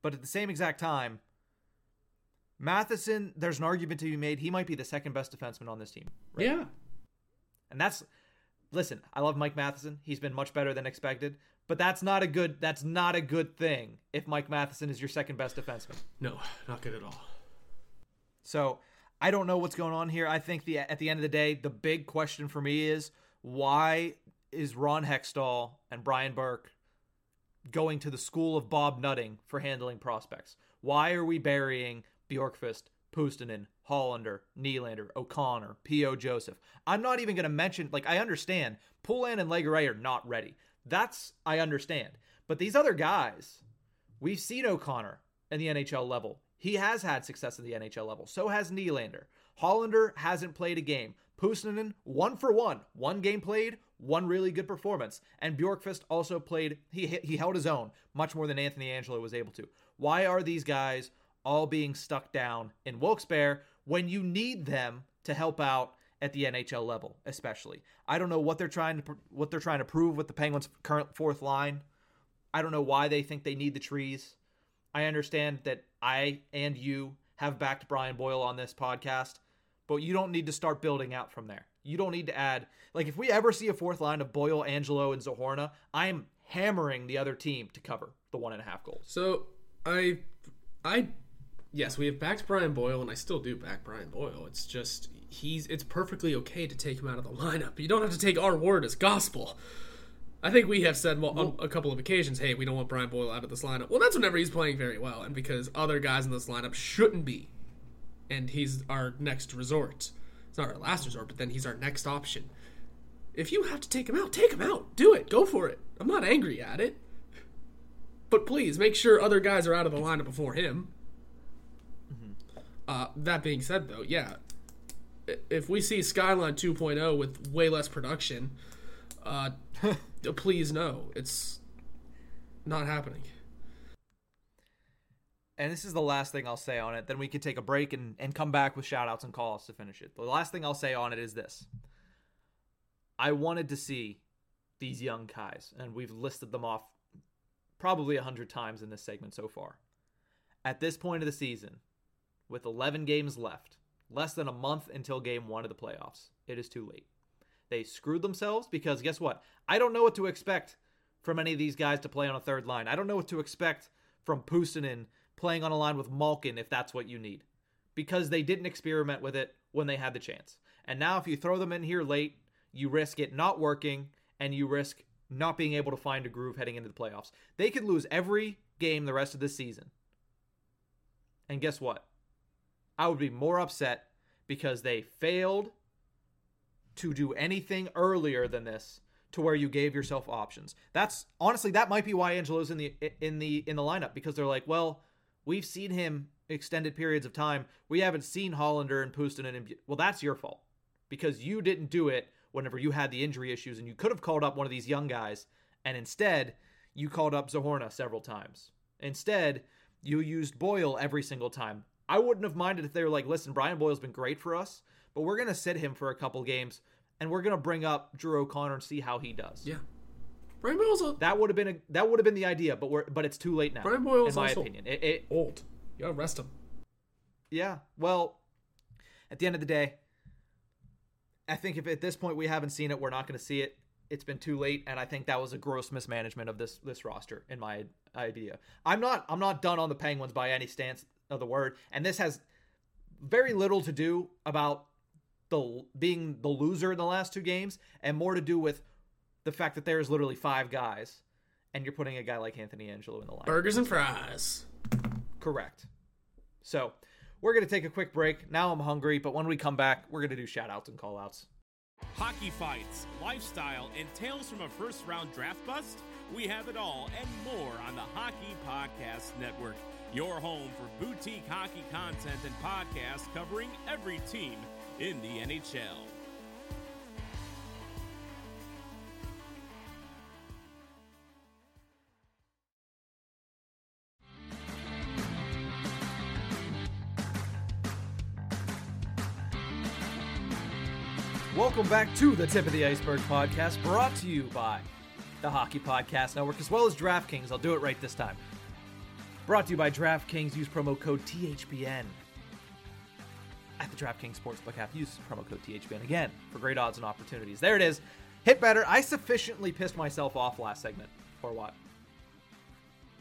But at the same exact time, Matheson, there's an argument to be made. He might be the second best defenseman on this team. Yeah. And that's listen, I love Mike Matheson. He's been much better than expected. But that's not a good that's not a good thing if Mike Matheson is your second best defenseman. No, not good at all. So I don't know what's going on here. I think the at the end of the day, the big question for me is why is Ron Hextall and Brian Burke going to the school of Bob Nutting for handling prospects? Why are we burying Bjorkqvist, Puustinen, Hallander, Nylander, O'Connor, P.O. Joseph? I'm not even going to mention, like, I understand Poulin and Legare are not ready. That's, I understand. But these other guys, we've seen O'Connor in the NHL level. He has had success at the NHL level. So has Nylander. Hallander hasn't played a game. Puustinen, one for one. One game played, one really good performance. And Bjorkqvist also played, he, he held his own much more than Anthony Angello was able to. Why are these guys all being stuck down in Wilkes-Barre when you need them to help out at the NHL level, especially? I don't know what they're trying to what they're trying to prove with the Penguins' current fourth line. I don't know why they think they need the trees. I understand that I and you have backed Brian Boyle on this podcast, but you don't need to start building out from there. You don't need to add like if we ever see a fourth line of Boyle, Angello, and Zahorna, I am hammering the other team to cover the one and a half goals. So I, I, yes, we have backed Brian Boyle, and I still do back Brian Boyle. It's just he's. It's perfectly okay to take him out of the lineup. You don't have to take our word as gospel. I think we have said well, on a couple of occasions, hey, we don't want Brian Boyle out of this lineup. Well, that's whenever he's playing very well, and because other guys in this lineup shouldn't be, and he's our next resort. It's not our last resort, but then he's our next option. If you have to take him out, take him out. Do it. Go for it. I'm not angry at it. But please make sure other guys are out of the lineup before him. Uh, that being said, though, yeah, if we see Skyline 2.0 with way less production, uh, please no, it's not happening. And this is the last thing I'll say on it. Then we can take a break and, and come back with shout outs and calls to finish it. The last thing I'll say on it is this I wanted to see these young guys, and we've listed them off probably a hundred times in this segment so far. At this point of the season, with 11 games left, less than a month until game one of the playoffs, it is too late. They screwed themselves because guess what? I don't know what to expect from any of these guys to play on a third line. I don't know what to expect from Puustinen playing on a line with Malkin if that's what you need. Because they didn't experiment with it when they had the chance. And now if you throw them in here late, you risk it not working and you risk not being able to find a groove heading into the playoffs. They could lose every game the rest of the season. And guess what? I would be more upset because they failed to do anything earlier than this to where you gave yourself options. That's honestly that might be why Angello's in the in the in the lineup because they're like, well, we've seen him extended periods of time. We haven't seen Hallander and Puustinen and well, that's your fault because you didn't do it whenever you had the injury issues and you could have called up one of these young guys and instead you called up Zohorna several times. Instead, you used Boyle every single time. I wouldn't have minded if they were like, listen, Brian Boyle's been great for us, but we're going to sit him for a couple games and we're going to bring up Drew O'Connor and see how he does. Yeah. Brian Boyle's a, That would have been a that would have been the idea, but we're but it's too late now. Brian Boyle's in my also opinion. It, it old. You gotta rest him. yeah. Well, at the end of the day, I think if at this point we haven't seen it, we're not going to see it. It's been too late, and I think that was a gross mismanagement of this this roster, in my idea. I'm not I'm not done on the Penguins by any stance of the word, and this has very little to do about the being the loser in the last two games, and more to do with the fact that there's literally five guys, and you're putting a guy like Anthony Angello in the line. Burgers and fries. Correct. So we're going to take a quick break. Now I'm hungry, but when we come back, we're going to do shout outs and call outs. Hockey fights, lifestyle, and tales from a first round draft bust? We have it all and more on the Hockey Podcast Network, your home for boutique hockey content and podcasts covering every team in the NHL. Welcome back to the Tip of the Iceberg podcast, brought to you by the Hockey Podcast Network as well as DraftKings. I'll do it right this time. Brought to you by DraftKings. Use promo code THPN at the DraftKings Sportsbook app. Use promo code THPN again for great odds and opportunities. There it is. Hit better. I sufficiently pissed myself off last segment. Or what?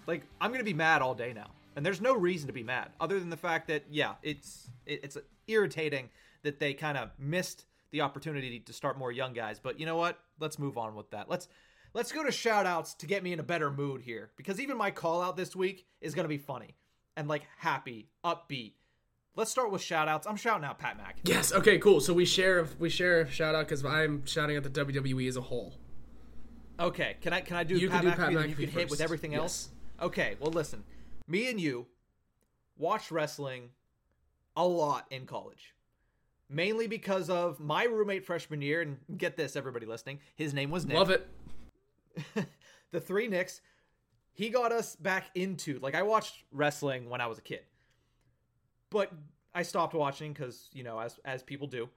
Like I'm gonna be mad all day now, and there's no reason to be mad other than the fact that yeah, it's it's irritating that they kind of missed the opportunity to start more young guys. But you know what? Let's move on with that. Let's let's go to shout outs to get me in a better mood here because even my call out this week is gonna be funny and like happy, upbeat. Let's start with shout outs. I'm shouting out Pat Mack. Yes. Okay. Cool. So we share we share a shout out because I'm shouting at the WWE as a whole. Okay, can I can I do You Pat can do Pat then you can hit with first. everything else? Okay, well listen. Me and you watched wrestling a lot in college. Mainly because of my roommate freshman year, and get this, everybody listening, his name was Nick. Love it. the three Nicks. He got us back into like I watched wrestling when I was a kid, but I stopped watching because you know as as people do,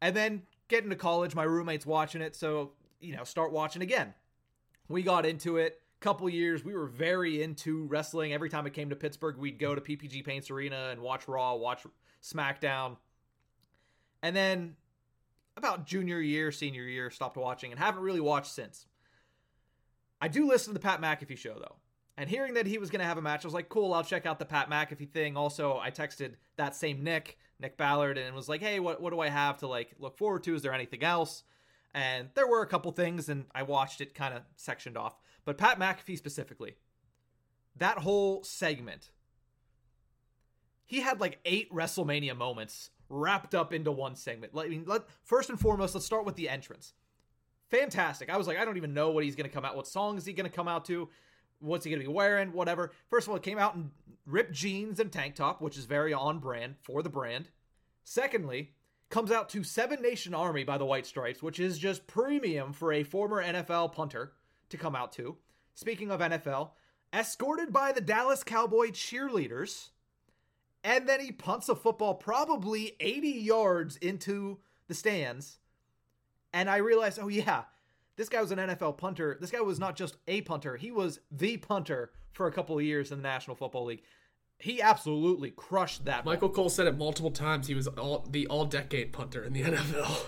and then getting to college, my roommate's watching it, so you know start watching again. We got into it. Couple years, we were very into wrestling. Every time it came to Pittsburgh, we'd go to PPG Paints Arena and watch Raw, watch SmackDown, and then about junior year, senior year, stopped watching and haven't really watched since. I do listen to the Pat McAfee show though. And hearing that he was going to have a match, I was like, cool, I'll check out the Pat McAfee thing. Also, I texted that same Nick, Nick Ballard, and was like, hey, what, what do I have to like look forward to? Is there anything else? And there were a couple things, and I watched it kind of sectioned off. But Pat McAfee specifically, that whole segment, he had like eight WrestleMania moments wrapped up into one segment. Like, I mean, let, first and foremost, let's start with the entrance fantastic. I was like, I don't even know what he's going to come out. What song is he going to come out to? what's he going to be wearing? Whatever. First of all, it came out in ripped jeans and tank top, which is very on brand for the brand. Secondly, comes out to Seven Nation Army by the White Stripes, which is just premium for a former NFL punter to come out to. Speaking of NFL, escorted by the Dallas Cowboy cheerleaders, and then he punts a football probably 80 yards into the stands. And I realized, oh, yeah, this guy was an NFL punter. This guy was not just a punter, he was the punter for a couple of years in the National Football League. He absolutely crushed that. Michael ball. Cole said it multiple times. He was all, the all-decade punter in the NFL.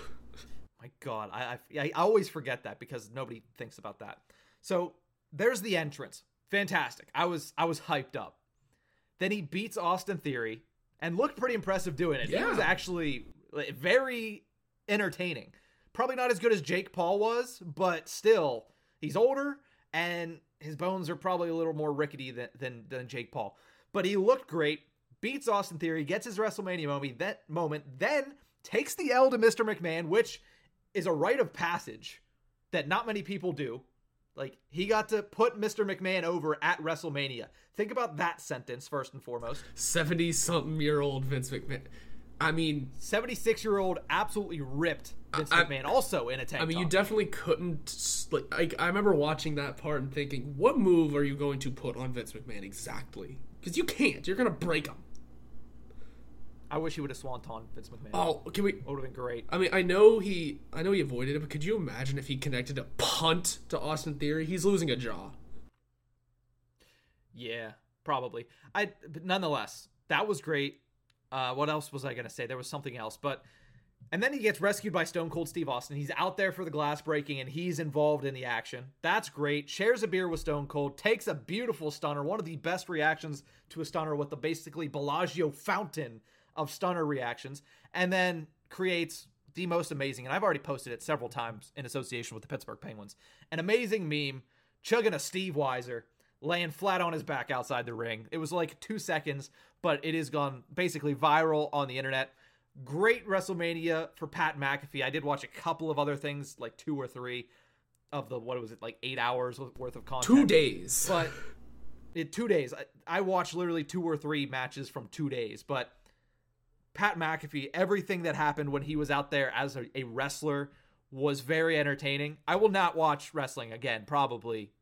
My God, I, I I always forget that because nobody thinks about that. So there's the entrance. Fantastic. I was I was hyped up. Then he beats Austin Theory and looked pretty impressive doing it. Yeah. He was actually very entertaining. Probably not as good as Jake Paul was, but still, he's older and his bones are probably a little more rickety than, than, than Jake Paul. But he looked great, beats Austin Theory, gets his WrestleMania moment, that moment, then takes the L to Mr. McMahon, which is a rite of passage that not many people do. Like he got to put Mr. McMahon over at WrestleMania. Think about that sentence first and foremost. 70 something year old Vince McMahon. I mean, 76 year old absolutely ripped Vince I, McMahon also in a tank. I mean, top. you definitely couldn't. Like, I remember watching that part and thinking, what move are you going to put on Vince McMahon exactly? Because you can't. You're going to break him. I wish he would have swanton Vince McMahon. Oh, can we? Would have been great. I mean, I know he, I know he avoided it, but could you imagine if he connected a punt to Austin Theory? He's losing a jaw. Yeah, probably. I, but nonetheless, that was great. Uh, what else was I gonna say? There was something else, but and then he gets rescued by Stone Cold Steve Austin. He's out there for the glass breaking and he's involved in the action. That's great. Shares a beer with Stone Cold, takes a beautiful stunner, one of the best reactions to a stunner with the basically Bellagio fountain of stunner reactions, and then creates the most amazing, and I've already posted it several times in association with the Pittsburgh Penguins, an amazing meme chugging a Steveweiser, laying flat on his back outside the ring. It was like two seconds, but it has gone basically viral on the internet. Great WrestleMania for Pat McAfee. I did watch a couple of other things, like two or three of the what was it, like eight hours worth of content. Two days, but it two days. I, I watched literally two or three matches from two days, but Pat McAfee, everything that happened when he was out there as a, a, wrestler was very entertaining. I will not watch wrestling again, probably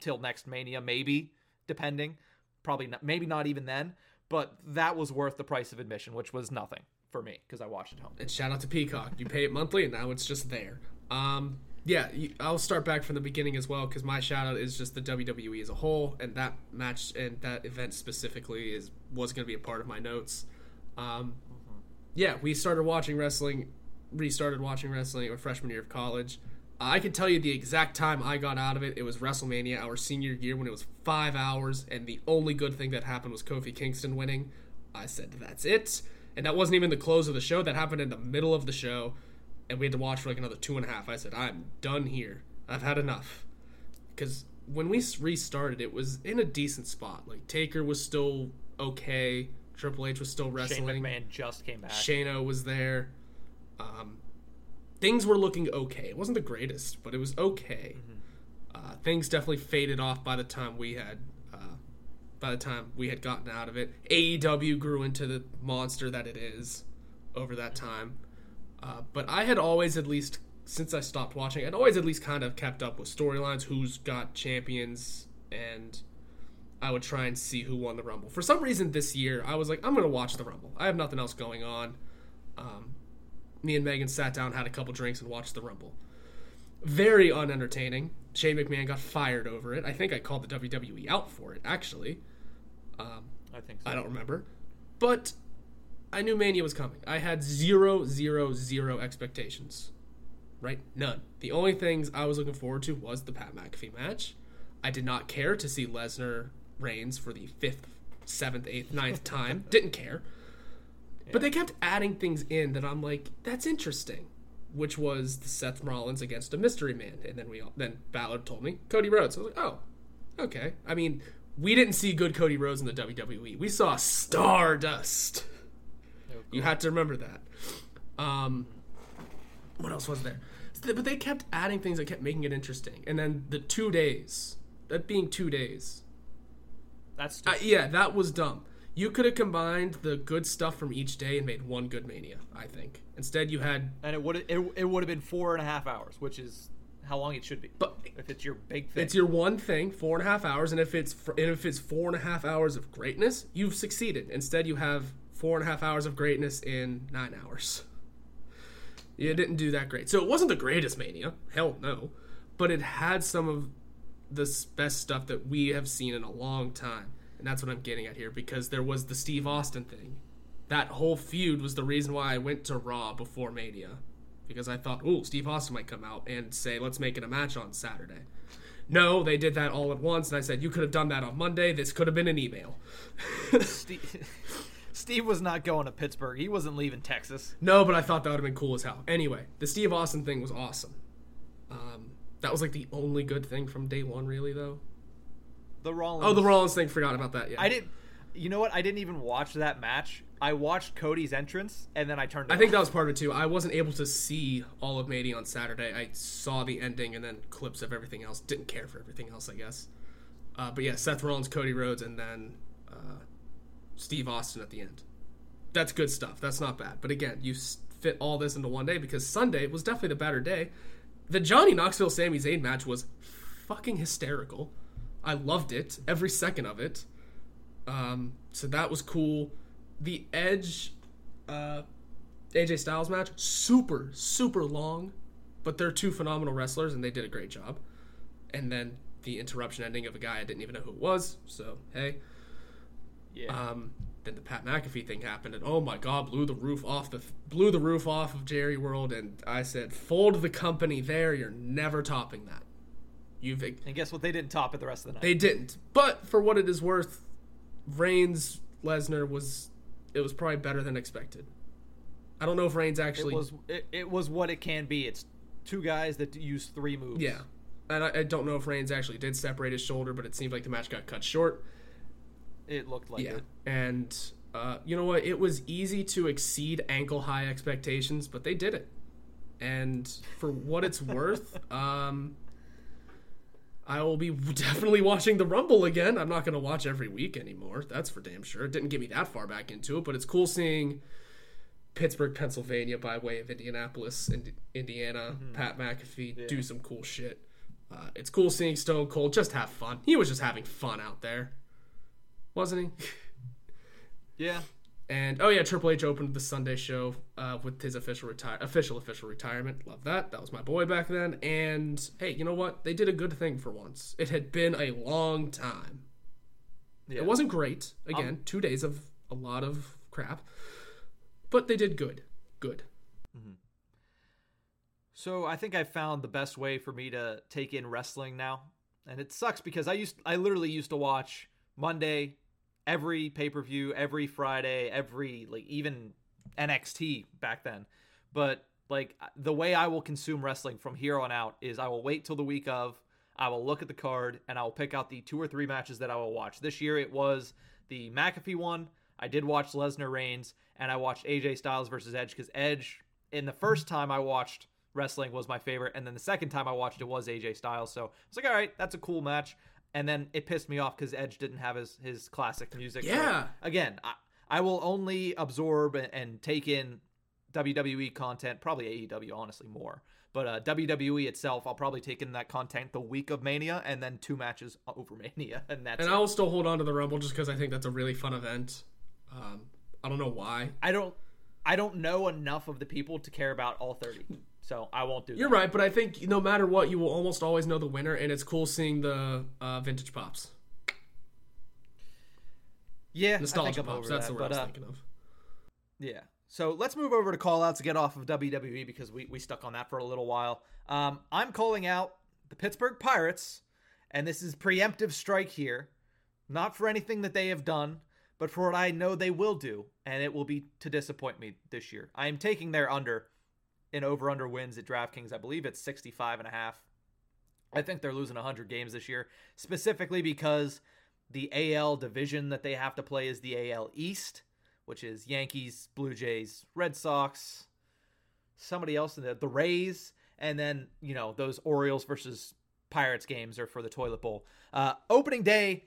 till next Mania, maybe, depending. Probably not, maybe not even then. But that was worth the price of admission, which was nothing for me because I watched it home. And shout out to Peacock. You pay it monthly, and now it's just there. Um, yeah, I'll start back from the beginning as well because my shout out is just the WWE as a whole, and that match and that event specifically is was going to be a part of my notes. Um, yeah, we started watching wrestling, restarted watching wrestling our freshman year of college. I can tell you the exact time I got out of it. It was WrestleMania, our senior year, when it was five hours, and the only good thing that happened was Kofi Kingston winning. I said, that's it. And that wasn't even the close of the show. That happened in the middle of the show, and we had to watch for like another two and a half. I said, I'm done here. I've had enough. Because when we restarted, it was in a decent spot. Like, Taker was still okay. Triple H was still wrestling. Shane McMahon just came back. Shano was there. Um, things were looking okay. It wasn't the greatest, but it was okay. Mm-hmm. Uh, things definitely faded off by the time we had. Uh, by the time we had gotten out of it, AEW grew into the monster that it is over that time. Uh, but I had always, at least since I stopped watching, I'd always at least kind of kept up with storylines, who's got champions, and I would try and see who won the Rumble. For some reason this year, I was like, I'm going to watch the Rumble. I have nothing else going on. Um, me and Megan sat down, had a couple drinks, and watched the Rumble. Very unentertaining. Shane McMahon got fired over it. I think I called the WWE out for it, actually. Um, I think so. I don't remember. But I knew Mania was coming. I had zero, zero, zero expectations. Right? None. The only things I was looking forward to was the Pat McAfee match. I did not care to see Lesnar Reigns for the fifth, seventh, eighth, ninth time. Didn't care. Yeah. But they kept adding things in that I'm like, that's interesting. Which was the Seth Rollins against a mystery man, and then we all, then Balor told me Cody Rhodes. I was like, oh, okay. I mean, we didn't see good Cody Rhodes in the WWE. We saw Stardust. Oh, You had to remember that. Um, what else was there? But they kept adding things that kept making it interesting. And then the two days that being two days. That's Uh, yeah, that was dumb. You could have combined the good stuff from each day and made one good Mania. I think. Instead, you had. and it would it, it would have been four and a half hours, which is how long it should be. But if it's your big thing, it's your one thing, four and a half hours, and if it's and if it's four and a half hours of greatness, you've succeeded. Instead, you have four and a half hours of greatness in nine hours. You didn't do that great. So it wasn't the greatest Mania. Hell no. But it had some of the best stuff that we have seen in a long time. And that's what I'm getting at here because there was the Steve Austin thing. That whole feud was the reason why I went to Raw before Mania. Because I thought, oh, Steve Austin might come out and say, let's make it a match on Saturday. No, they did that all at once. And I said, you could have done that on Monday. This could have been an email. Steve, Steve was not going to Pittsburgh. He wasn't leaving Texas. No, but I thought that would have been cool as hell. Anyway, the Steve Austin thing was awesome. Um, that was like the only good thing from day one, really, though. The Rollins. Oh, the Rollins thing. Forgot about that. Yeah, I didn't. You know what? I didn't even watch that match. I watched Cody's entrance and then I turned. It I think that was part of it too. I wasn't able to see all of Mania on Saturday. I saw the ending and then clips of everything else. Didn't care for everything else, I guess. Uh, but yeah, Seth Rollins, Cody Rhodes, and then uh, Steve Austin at the end. That's good stuff. That's not bad. But again, you fit all this into one day because Sunday was definitely the better day. The Johnny Knoxville Sami Zayn match was fucking hysterical. I loved it every second of it. Um, so that was cool. The Edge, uh, AJ Styles match, super super long, but they're two phenomenal wrestlers and they did a great job. And then the interruption ending of a guy I didn't even know who it was. So hey, Yeah. um, then the Pat McAfee thing happened, and oh my God, blew the roof off the blew the roof off of Jerry World, and I said, fold the company there. You're never topping that. You've and guess what? They didn't top it the rest of the night. they didn't. But for what it is worth, Reigns Lesnar was it was probably better than expected. I don't know if Reigns it actually was it, it was what it can be. It's two guys that use three moves. yeah. And I, I don't know if Reigns actually did separate his shoulder, but it seemed like the match got cut short. It looked like Yeah. it. And uh, you know what? It was easy to exceed ankle high expectations, but they did it. And for what it's worth, um, I will be definitely watching the Rumble again. I'm not going to watch every week anymore. That's for damn sure. It didn't get me that far back into it, but it's cool seeing Pittsburgh, Pennsylvania, by way of Indianapolis, Ind- Indiana, Pat McAfee do some cool shit. Uh, it's cool seeing Stone Cold just have fun. He was just having fun out there, wasn't he? Yeah. And oh yeah, Triple H opened the Sunday show uh, with his official retire official official retirement. Love that. That was my boy back then. And hey, you know what? They did a good thing for once. It had been a long time. Yeah. It wasn't great. Again, two days of a lot of crap, but they did good. Good. So I think I found the best way for me to take in wrestling now, and it sucks because I used I literally used to watch Monday, every pay per view, every Friday, every like even NXT back then. But like the way I will consume wrestling from here on out is I will wait till the week of. I will look at the card and I will pick out the two or three matches that I will watch. This year it was the McAfee one. I did watch Lesnar Reigns and I watched AJ Styles versus Edge because Edge in the first time I watched wrestling was my favorite, and then the second time I watched it was AJ Styles. So I was like, all right, that's a cool match. And then it pissed me off because Edge didn't have his his classic music. So, Yeah. again, I, I will only absorb and, take in WWE content, probably AEW, honestly, more. But uh, WWE itself, I'll probably take in that content the week of Mania, and then two matches over Mania, and that's And. I will still hold on to the Rumble just because I think that's a really fun event. Um, I don't know why. I don't, I don't know enough of the people to care about all thirty, so I won't do. You're that. right, but I think no matter what, you will almost always know the winner, and it's cool seeing the uh, vintage pops, Yeah, I think nostalgia I'm pops. over That's that, the word but, I was uh, thinking of. Yeah. So let's move over to call outs to get off of WWE because we, we stuck on that for a little while. Um, I'm calling out the Pittsburgh Pirates, and this is preemptive strike here. Not for anything that they have done, but for what I know they will do, and it will be to disappoint me this year. I am taking their under in over under wins at DraftKings. I believe it's 65 and a half. I think they're losing 100 games this year, specifically because the AL division that they have to play is the AL East, which is Yankees, Blue Jays, Red Sox, somebody else in the the Rays, and then you know those Orioles versus Pirates games or for the toilet bowl. Uh, opening day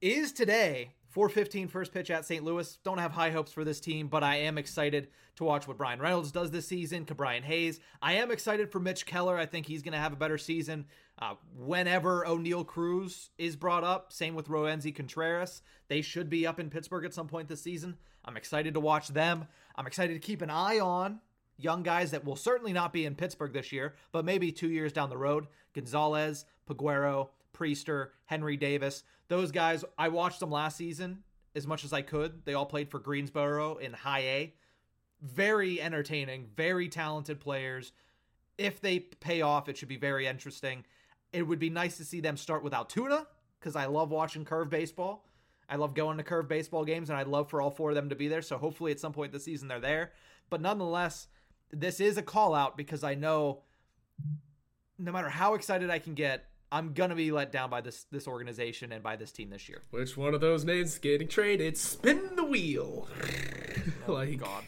is today. 415 first pitch at St. Louis. Don't have high hopes for this team, but I am excited to watch what Bryan Reynolds does this season. Ke'Bryan Hayes. I am excited for Mitch Keller. I think he's going to have a better season. Uh, whenever Oneil Cruz is brought up, same with Roansy Contreras. They should be up in Pittsburgh at some point this season. I'm excited to watch them. I'm excited to keep an eye on young guys that will certainly not be in Pittsburgh this year, but maybe two years down the road. Gonzales, Peguero, Priester, Henry Davis. Those guys, I watched them last season as much as I could. They all played for Greensboro in high A. Very entertaining, very talented players. If they pay off, it should be very interesting. It would be nice to see them start with Altoona because I love watching curve baseball. I love going to curve baseball games, and I'd love for all four of them to be there. So hopefully, at some point this season, they're there. But nonetheless, this is a call out because I know no matter how excited I can get, I'm gonna be let down by this this organization and by this team this year. Which one of those names getting traded? Spin the wheel. Oh, like God.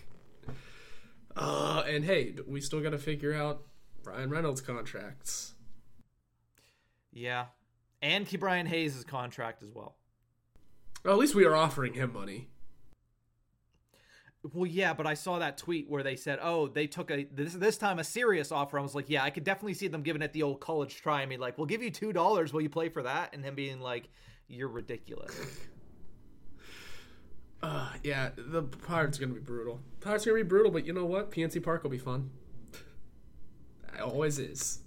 Uh, and hey, we still got to figure out Bryan Reynolds contracts. Yeah, and keep Brian Hayes' contract as well. Well, at least we are offering him money. Well, yeah, but I saw that tweet where they said, "Oh, they took a this this time a serious offer." I was like, "Yeah, I could definitely see them giving it the old college try." I mean, like, "We'll give you two dollars. Will you play for that?" And him being like, "You're ridiculous." Uh, yeah, the Pirates are gonna be brutal. Pirates are gonna be brutal, but you know what? PNC Park will be fun. It always is.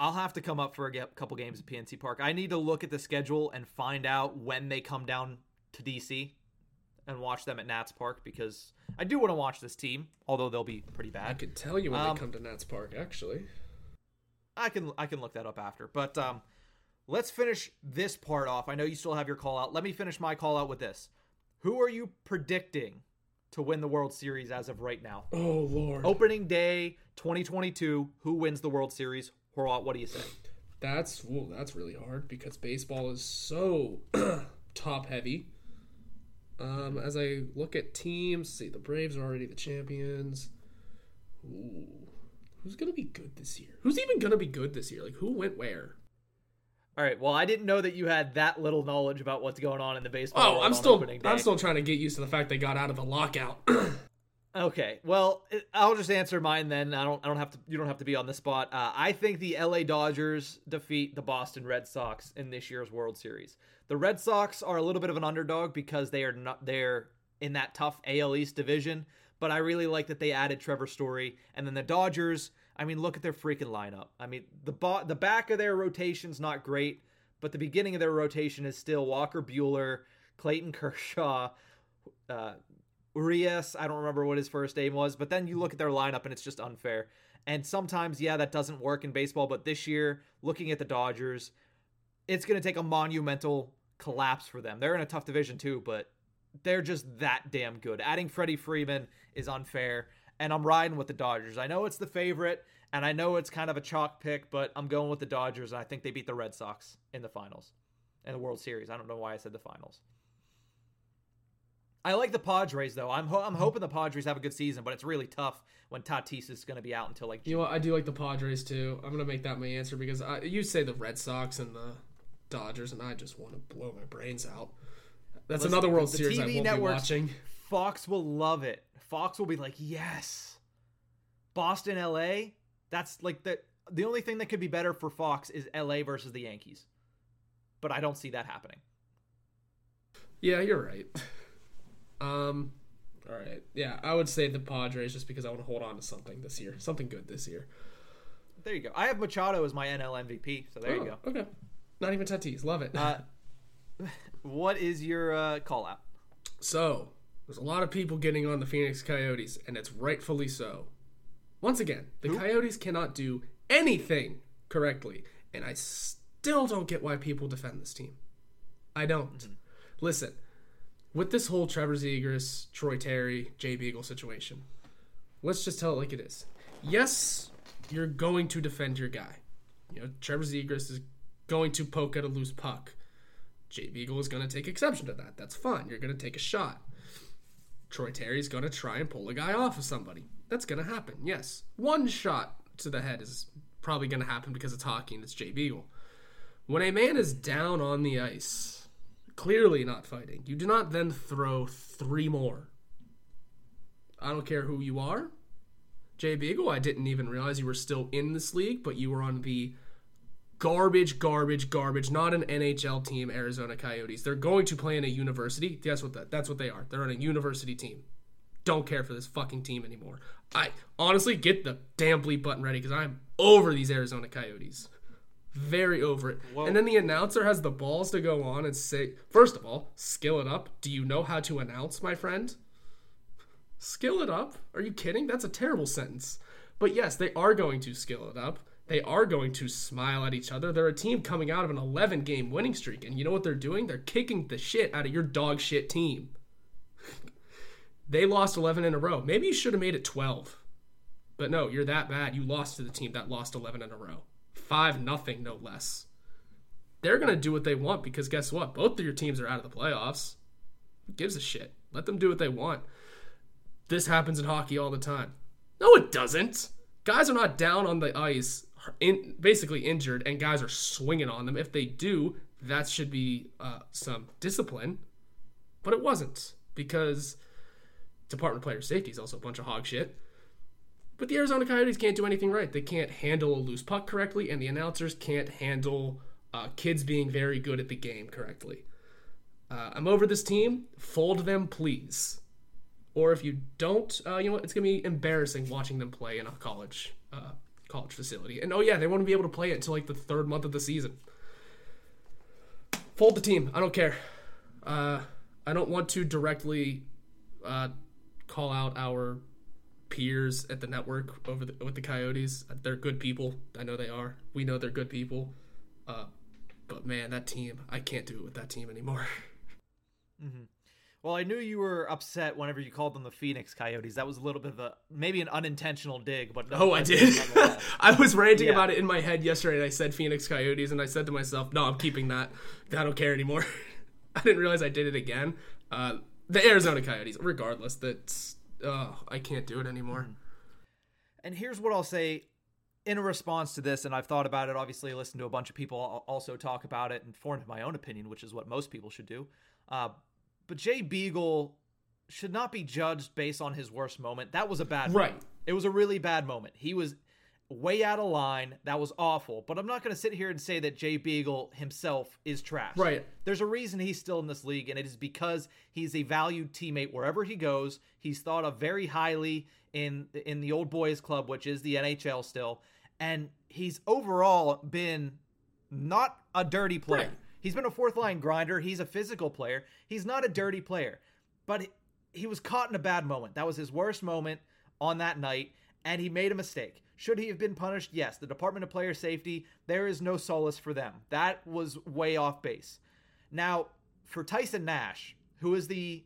I'll have to come up for a couple games at PNC Park. I need to look at the schedule and find out when they come down to DC and watch them at Nats Park because I do want to watch this team, although they'll be pretty bad. I could tell you when Um, they come to Nats Park. Actually, I can I can look that up after. But um, let's finish this part off. I know you still have your call out. Let me finish my call out with this. Who are you predicting to win the World Series as of right now? oh lord, Opening day 2022. Who wins the World Series? Horwat, what do you say? that's ooh, that's really hard because baseball is so top heavy. Um, as I look at teams, see the Braves are already the champions. Ooh, who's gonna be good this year? Who's even gonna be good this year? Like who went where? All right. Well, I didn't know that you had that little knowledge about what's going on in the baseball. Oh, I'm still. I'm still trying to get used to the fact they got out of the lockout. Okay. Well, I'll just answer mine then. I don't. I don't have to. You don't have to be on the spot. Uh, I think the LA Dodgers defeat the Boston Red Sox in this year's World Series. The Red Sox are a little bit of an underdog because they are not. They're in that tough AL East division. But I really like that they added Trevor Story, and then the Dodgers. I mean, look at their freaking lineup. I mean, the bo- the back of their rotation's not great, but the beginning of their rotation is still Walker Buehler, Clayton Kershaw, uh, Urias, I don't remember what his first name was, but then you look at their lineup and it's just unfair. And sometimes, yeah, that doesn't work in baseball, but this year, looking at the Dodgers, it's going to take a monumental collapse for them. They're in a tough division too, but they're just that damn good. Adding Freddie Freeman is unfair, and I'm riding with the Dodgers. I know it's the favorite, and I know it's kind of a chalk pick, but I'm going with the Dodgers, and I think they beat the Red Sox in the finals, in the World Series. I don't know why I said the finals. I like the Padres though. I'm ho- I'm mm-hmm. hoping the Padres have a good season, but it's really tough when Tatis is going to be out until like You know what? I do like the Padres too. I'm gonna make that my answer because I, you say the Red Sox and the Dodgers, and I just want to blow my brains out. That's Listen, another World Series I won't networks- be watching. Fox will love it. Fox will be like, "Yes." Boston LA, that's like the the only thing that could be better for Fox is LA versus the Yankees. But I don't see that happening. Yeah, you're right. Um, all right. Yeah, I would say the Padres just because I want to hold on to something this year, something good this year. There you go. I have Machado as my NL MVP, so there you go. Oh, Okay. Not even Tatis. Love it. Uh, what is your uh, call out? So, there's a lot of people getting on the Phoenix Coyotes, and it's rightfully so. Once again, the Coyotes cannot do anything correctly, and I still don't get why people defend this team. I don't. Listen, with this whole Trevor Zegras, Troy Terry, Jay Beagle situation, let's just tell it like it is. Yes, you're going to defend your guy. You know, Trevor Zegras is going to poke at a loose puck. Jay Beagle is going to take exception to that. That's fine. You're going to take a shot. Troy Terry's going to try and pull a guy off of somebody. That's going to happen. Yes. One shot to the head is probably going to happen because it's hockey and it's Jay Beagle. When a man is down on the ice, clearly not fighting, you do not then throw three more. I don't care who you are. Jay Beagle, I didn't even realize you were still in this league, but you were on the garbage, garbage, garbage, not an NHL team, Arizona Coyotes. They're going to play in a university. Guess what that that's what they are. They're on a university team. Don't care for this fucking team anymore. I honestly get the damn bleep button ready because I'm over these Arizona Coyotes. Very over it. Whoa. And then the announcer has the balls to go on and say, first of all, skill it up. Do you know how to announce, my friend? Skill it up? Are you kidding? That's a terrible sentence. But yes, they are going to skill it up. They are going to smile at each other. They're a team coming out of an 11 game winning streak. And you know what they're doing? They're kicking the shit out of your dog shit team. they lost 11 in a row. Maybe you should have made it 12. But no, you're that bad. You lost to the team that lost 11 in a row. 5 nothing, no less. They're to do what they want because guess what? Both of your teams are out of the playoffs. Who gives a shit? Let them do what they want. This happens in hockey all the time. No, it doesn't. Guys are not down on the ice, in, basically injured, and guys are swinging on them. If they do, that should be uh, some discipline. But it wasn't because Department of Player Safety is also a bunch of hog shit. But the Arizona Coyotes can't do anything right. They can't handle a loose puck correctly, and the announcers can't handle uh, kids being very good at the game correctly. Uh, I'm over this team. Fold them, please. Or if you don't, uh, you know what? It's gonna be embarrassing watching them play in a college uh, college facility. And oh yeah, they won't be able to play it until like the third month of the season. Fold the team. I don't care. Uh, I don't want to directly uh, call out our peers at the network over the, with the Coyotes. They're good people. I know they are. We know they're good people. Uh, but man, that team, I can't do it with that team anymore. mm-hmm. Well, I knew you were upset whenever you called them the Phoenix Coyotes. That was a little bit of a maybe an unintentional dig, but Oh, I did. I was ranting Yeah. about it in my head yesterday, and I said Phoenix Coyotes, and I said to myself, "No, I'm keeping that. I don't care anymore." I didn't realize I did it again. Uh, the Arizona Coyotes, regardless, that's oh, I can't do it anymore. Mm-hmm. And here's what I'll say in response to this, and I've thought about it. Obviously, listened to a bunch of people also talk about it and formed my own opinion, which is what most people should do. Uh, but Jay Beagle should not be judged based on his worst moment. That was a bad Right. moment. It was a really bad moment. He was way out of line. That was awful. But I'm not going to sit here and say that Jay Beagle himself is trash. Right. There's a reason he's still in this league, and it is because he's a valued teammate wherever he goes. He's thought of very highly in in the old boys club, which is the NHL still, and he's overall been not a dirty player. Right. He's been a fourth line grinder. He's a physical player. He's not a dirty player, but he- he was caught in a bad moment. That was his worst moment on that night, and he made a mistake. Should he have been punished? Yes. The Department of Player Safety, there is no solace for them. That was way off base. Now, for Tyson Nash, who is the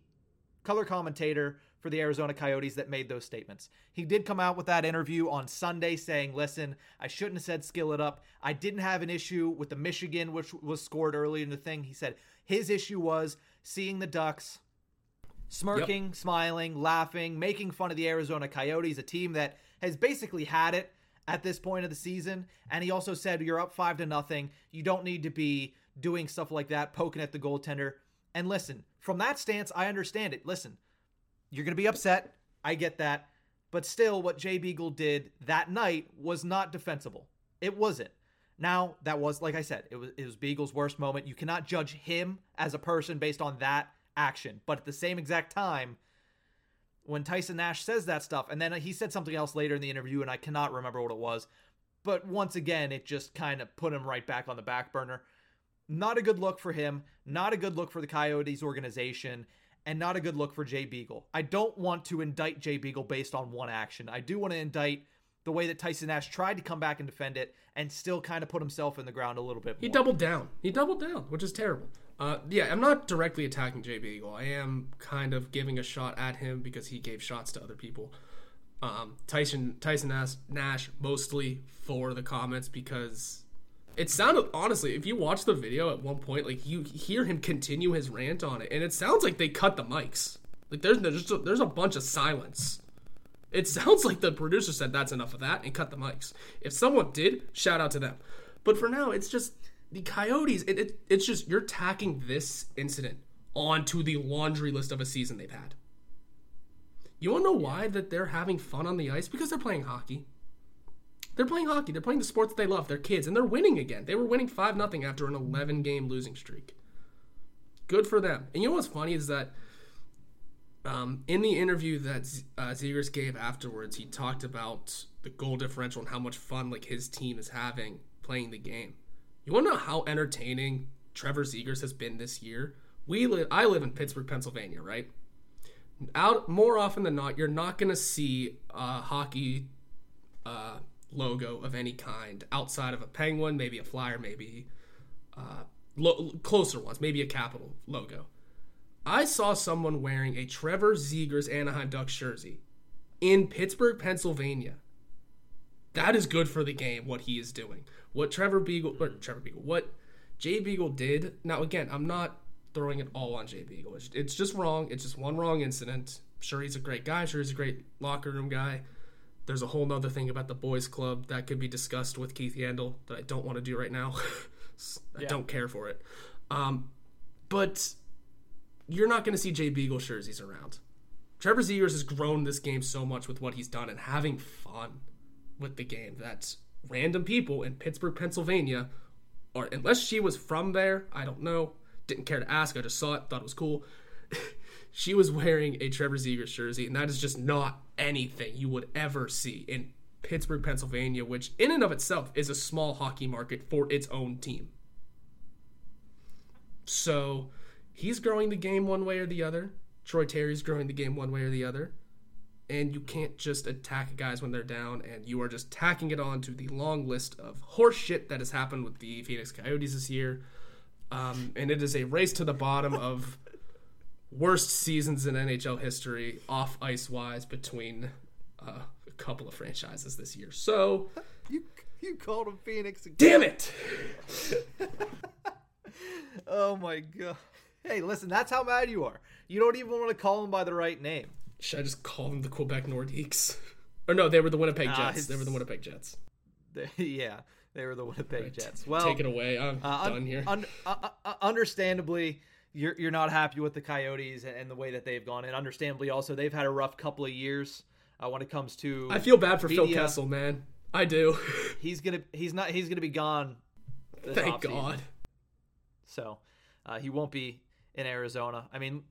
color commentator for the Arizona Coyotes that made those statements. He did come out with that interview on Sunday saying, listen, I shouldn't have said skill it up. I didn't have an issue with the Michigan, which was scored early in the thing. He said his issue was seeing the Ducks smirking, smiling, laughing, making fun of the Arizona Coyotes, a team that has basically had it at this point of the season. And he also said, You're up five to nothing. You don't need to be doing stuff like that, poking at the goaltender. And listen, from that stance, I understand it. Listen, you're going to be upset. I get that. But still, what Jay Beagle did that night was not defensible. It wasn't. Now, that was, like I said, it was, it was Beagle's worst moment. You cannot judge him as a person based on that action. But at the same exact time, when Tyson Nash says that stuff, and then he said something else later in the interview, and I cannot remember what it was. But once again, it just kind of put him right back on the back burner. Not a good look for him, not a good look for the Coyotes organization, and not a good look for Jay Beagle. I don't want to indict Jay Beagle based on one action. I do want to indict the way that Tyson Nash tried to come back and defend it and still kind of put himself in the ground a little bit more. He doubled down. He doubled down, which is terrible. Uh, yeah, I'm not directly attacking Jay Beagle. I am kind of giving a shot at him because he gave shots to other people. Um, Tyson Tyson Nash mostly for the comments because it sounded honestly. If you watch the video at one point, like you hear him continue his rant on it, and it sounds like they cut the mics. Like there's there's a, there's a bunch of silence. It sounds like the producer said that's enough of that and cut the mics. If someone did, shout out to them. But for now, it's just the Coyotes, it, it, it's just you're tacking this incident onto the laundry list of a season they've had. You want to know why that they're having fun on the ice? Because they're playing hockey. They're playing hockey. They're playing the sports that they love. They're kids, and they're winning again. They were winning five nothing after an 11 game losing streak. Good for them. And you know what's funny is that um, in the interview that uh, Zegras gave afterwards, he talked about the goal differential and how much fun like his team is having playing the game. You want to know how entertaining Trevor Zegras has been this year? We live. I live in Pittsburgh, Pennsylvania, right? Out more often than not, you're not going to see a hockey uh, logo of any kind outside of a penguin, maybe a flyer, maybe uh, lo- closer ones, maybe a capital logo. I saw someone wearing a Trevor Zegras Anaheim Ducks jersey in Pittsburgh, Pennsylvania. That is good for the game. What he is doing, what Trevor Beagle or Trevor Beagle, what Jay Beagle did. Now, again, I'm not throwing it all on Jay Beagle. It's, it's just wrong. It's just one wrong incident. Sure he's a great guy. Sure he's a great locker room guy. There's a whole nother thing about the boys' club that could be discussed with Keith Yandle that I don't want to do right now. I yeah. don't care for it. Um, but you're not going to see Jay Beagle jerseys around. Trevor Zegras has grown this game so much with what he's done and having fun with the game that random people in Pittsburgh, Pennsylvania, or unless she was from there, I don't know, didn't care to ask, I just saw it, thought it was cool. she was wearing a Trevor Zegras jersey, and that is just not anything you would ever see in Pittsburgh, Pennsylvania, which in and of itself is a small hockey market for its own team. So he's growing the game one way or the other. Troy Terry's growing the game one way or the other. And you can't just attack guys when they're down, and you are just tacking it on to the long list of horseshit that has happened with the Phoenix Coyotes this year. Um, and it is a race to the bottom of worst seasons in NHL history, off ice wise, between uh, a couple of franchises this year. So you you called him Phoenix. Again. Damn it! oh my god. Hey, listen, that's how mad you are. You don't even want to call them by the right name. Should I just call them the Quebec Nordiques? Or no, they were the Winnipeg Jets. they were the Winnipeg Jets. They, yeah, they were the Winnipeg right. Jets. Well, take it away. I'm uh, done here. Un, uh, uh, understandably, you're you're not happy with the Coyotes and, and, the way that they've gone, and understandably also they've had a rough couple of years uh, when it comes to. I feel bad for media. Phil Kessel, man. I do. he's gonna he's not he's gonna be gone. Thank God. So uh, he won't be in Arizona. I mean,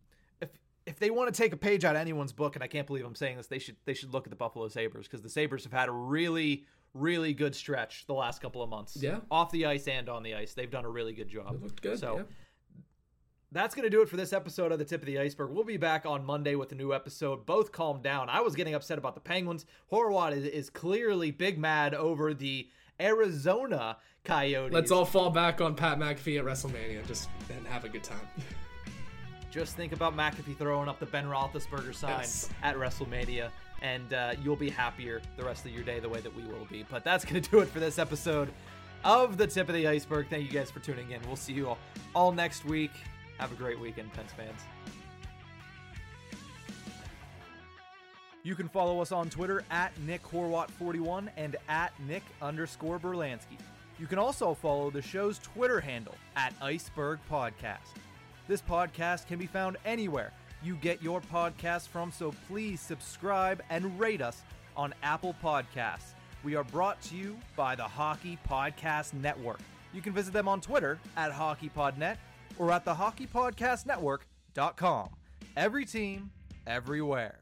if they want to take a page out of anyone's book, and I can't believe I'm saying this, they should they should look at the Buffalo Sabres because the Sabres have had a really really good stretch the last couple of months. Yeah, off the ice and on the ice, they've done a really good job. They looked good. So. Yeah. That's going to do it for this episode of The Tip of the Iceberg. We'll be back on Monday with a new episode. Both calmed down. I was getting upset about the Penguins. Horwat is, is clearly big mad over the Arizona Coyotes. Let's all fall back on Pat McAfee at WrestleMania just and have a good time. Just think about McAfee throwing up the Ben Roethlisberger sign yes. at WrestleMania, and uh, you'll be happier the rest of your day the way that we will be. But that's going to do it for this episode of the Tip of the Iceberg. Thank you guys for tuning in. We'll see you all, all next week. Have a great weekend, Pens fans. You can follow us on Twitter at Nick Horwat41 and at Nick underscore Berlansky. You can also follow the show's Twitter handle at Iceberg Podcast. This podcast can be found anywhere you get your podcasts from, so please subscribe and rate us on Apple Podcasts. We are brought to you by the Hockey Podcast Network. You can visit them on Twitter at HockeyPodNet or at the HockeyPodcastNetwork.com. Every team, everywhere.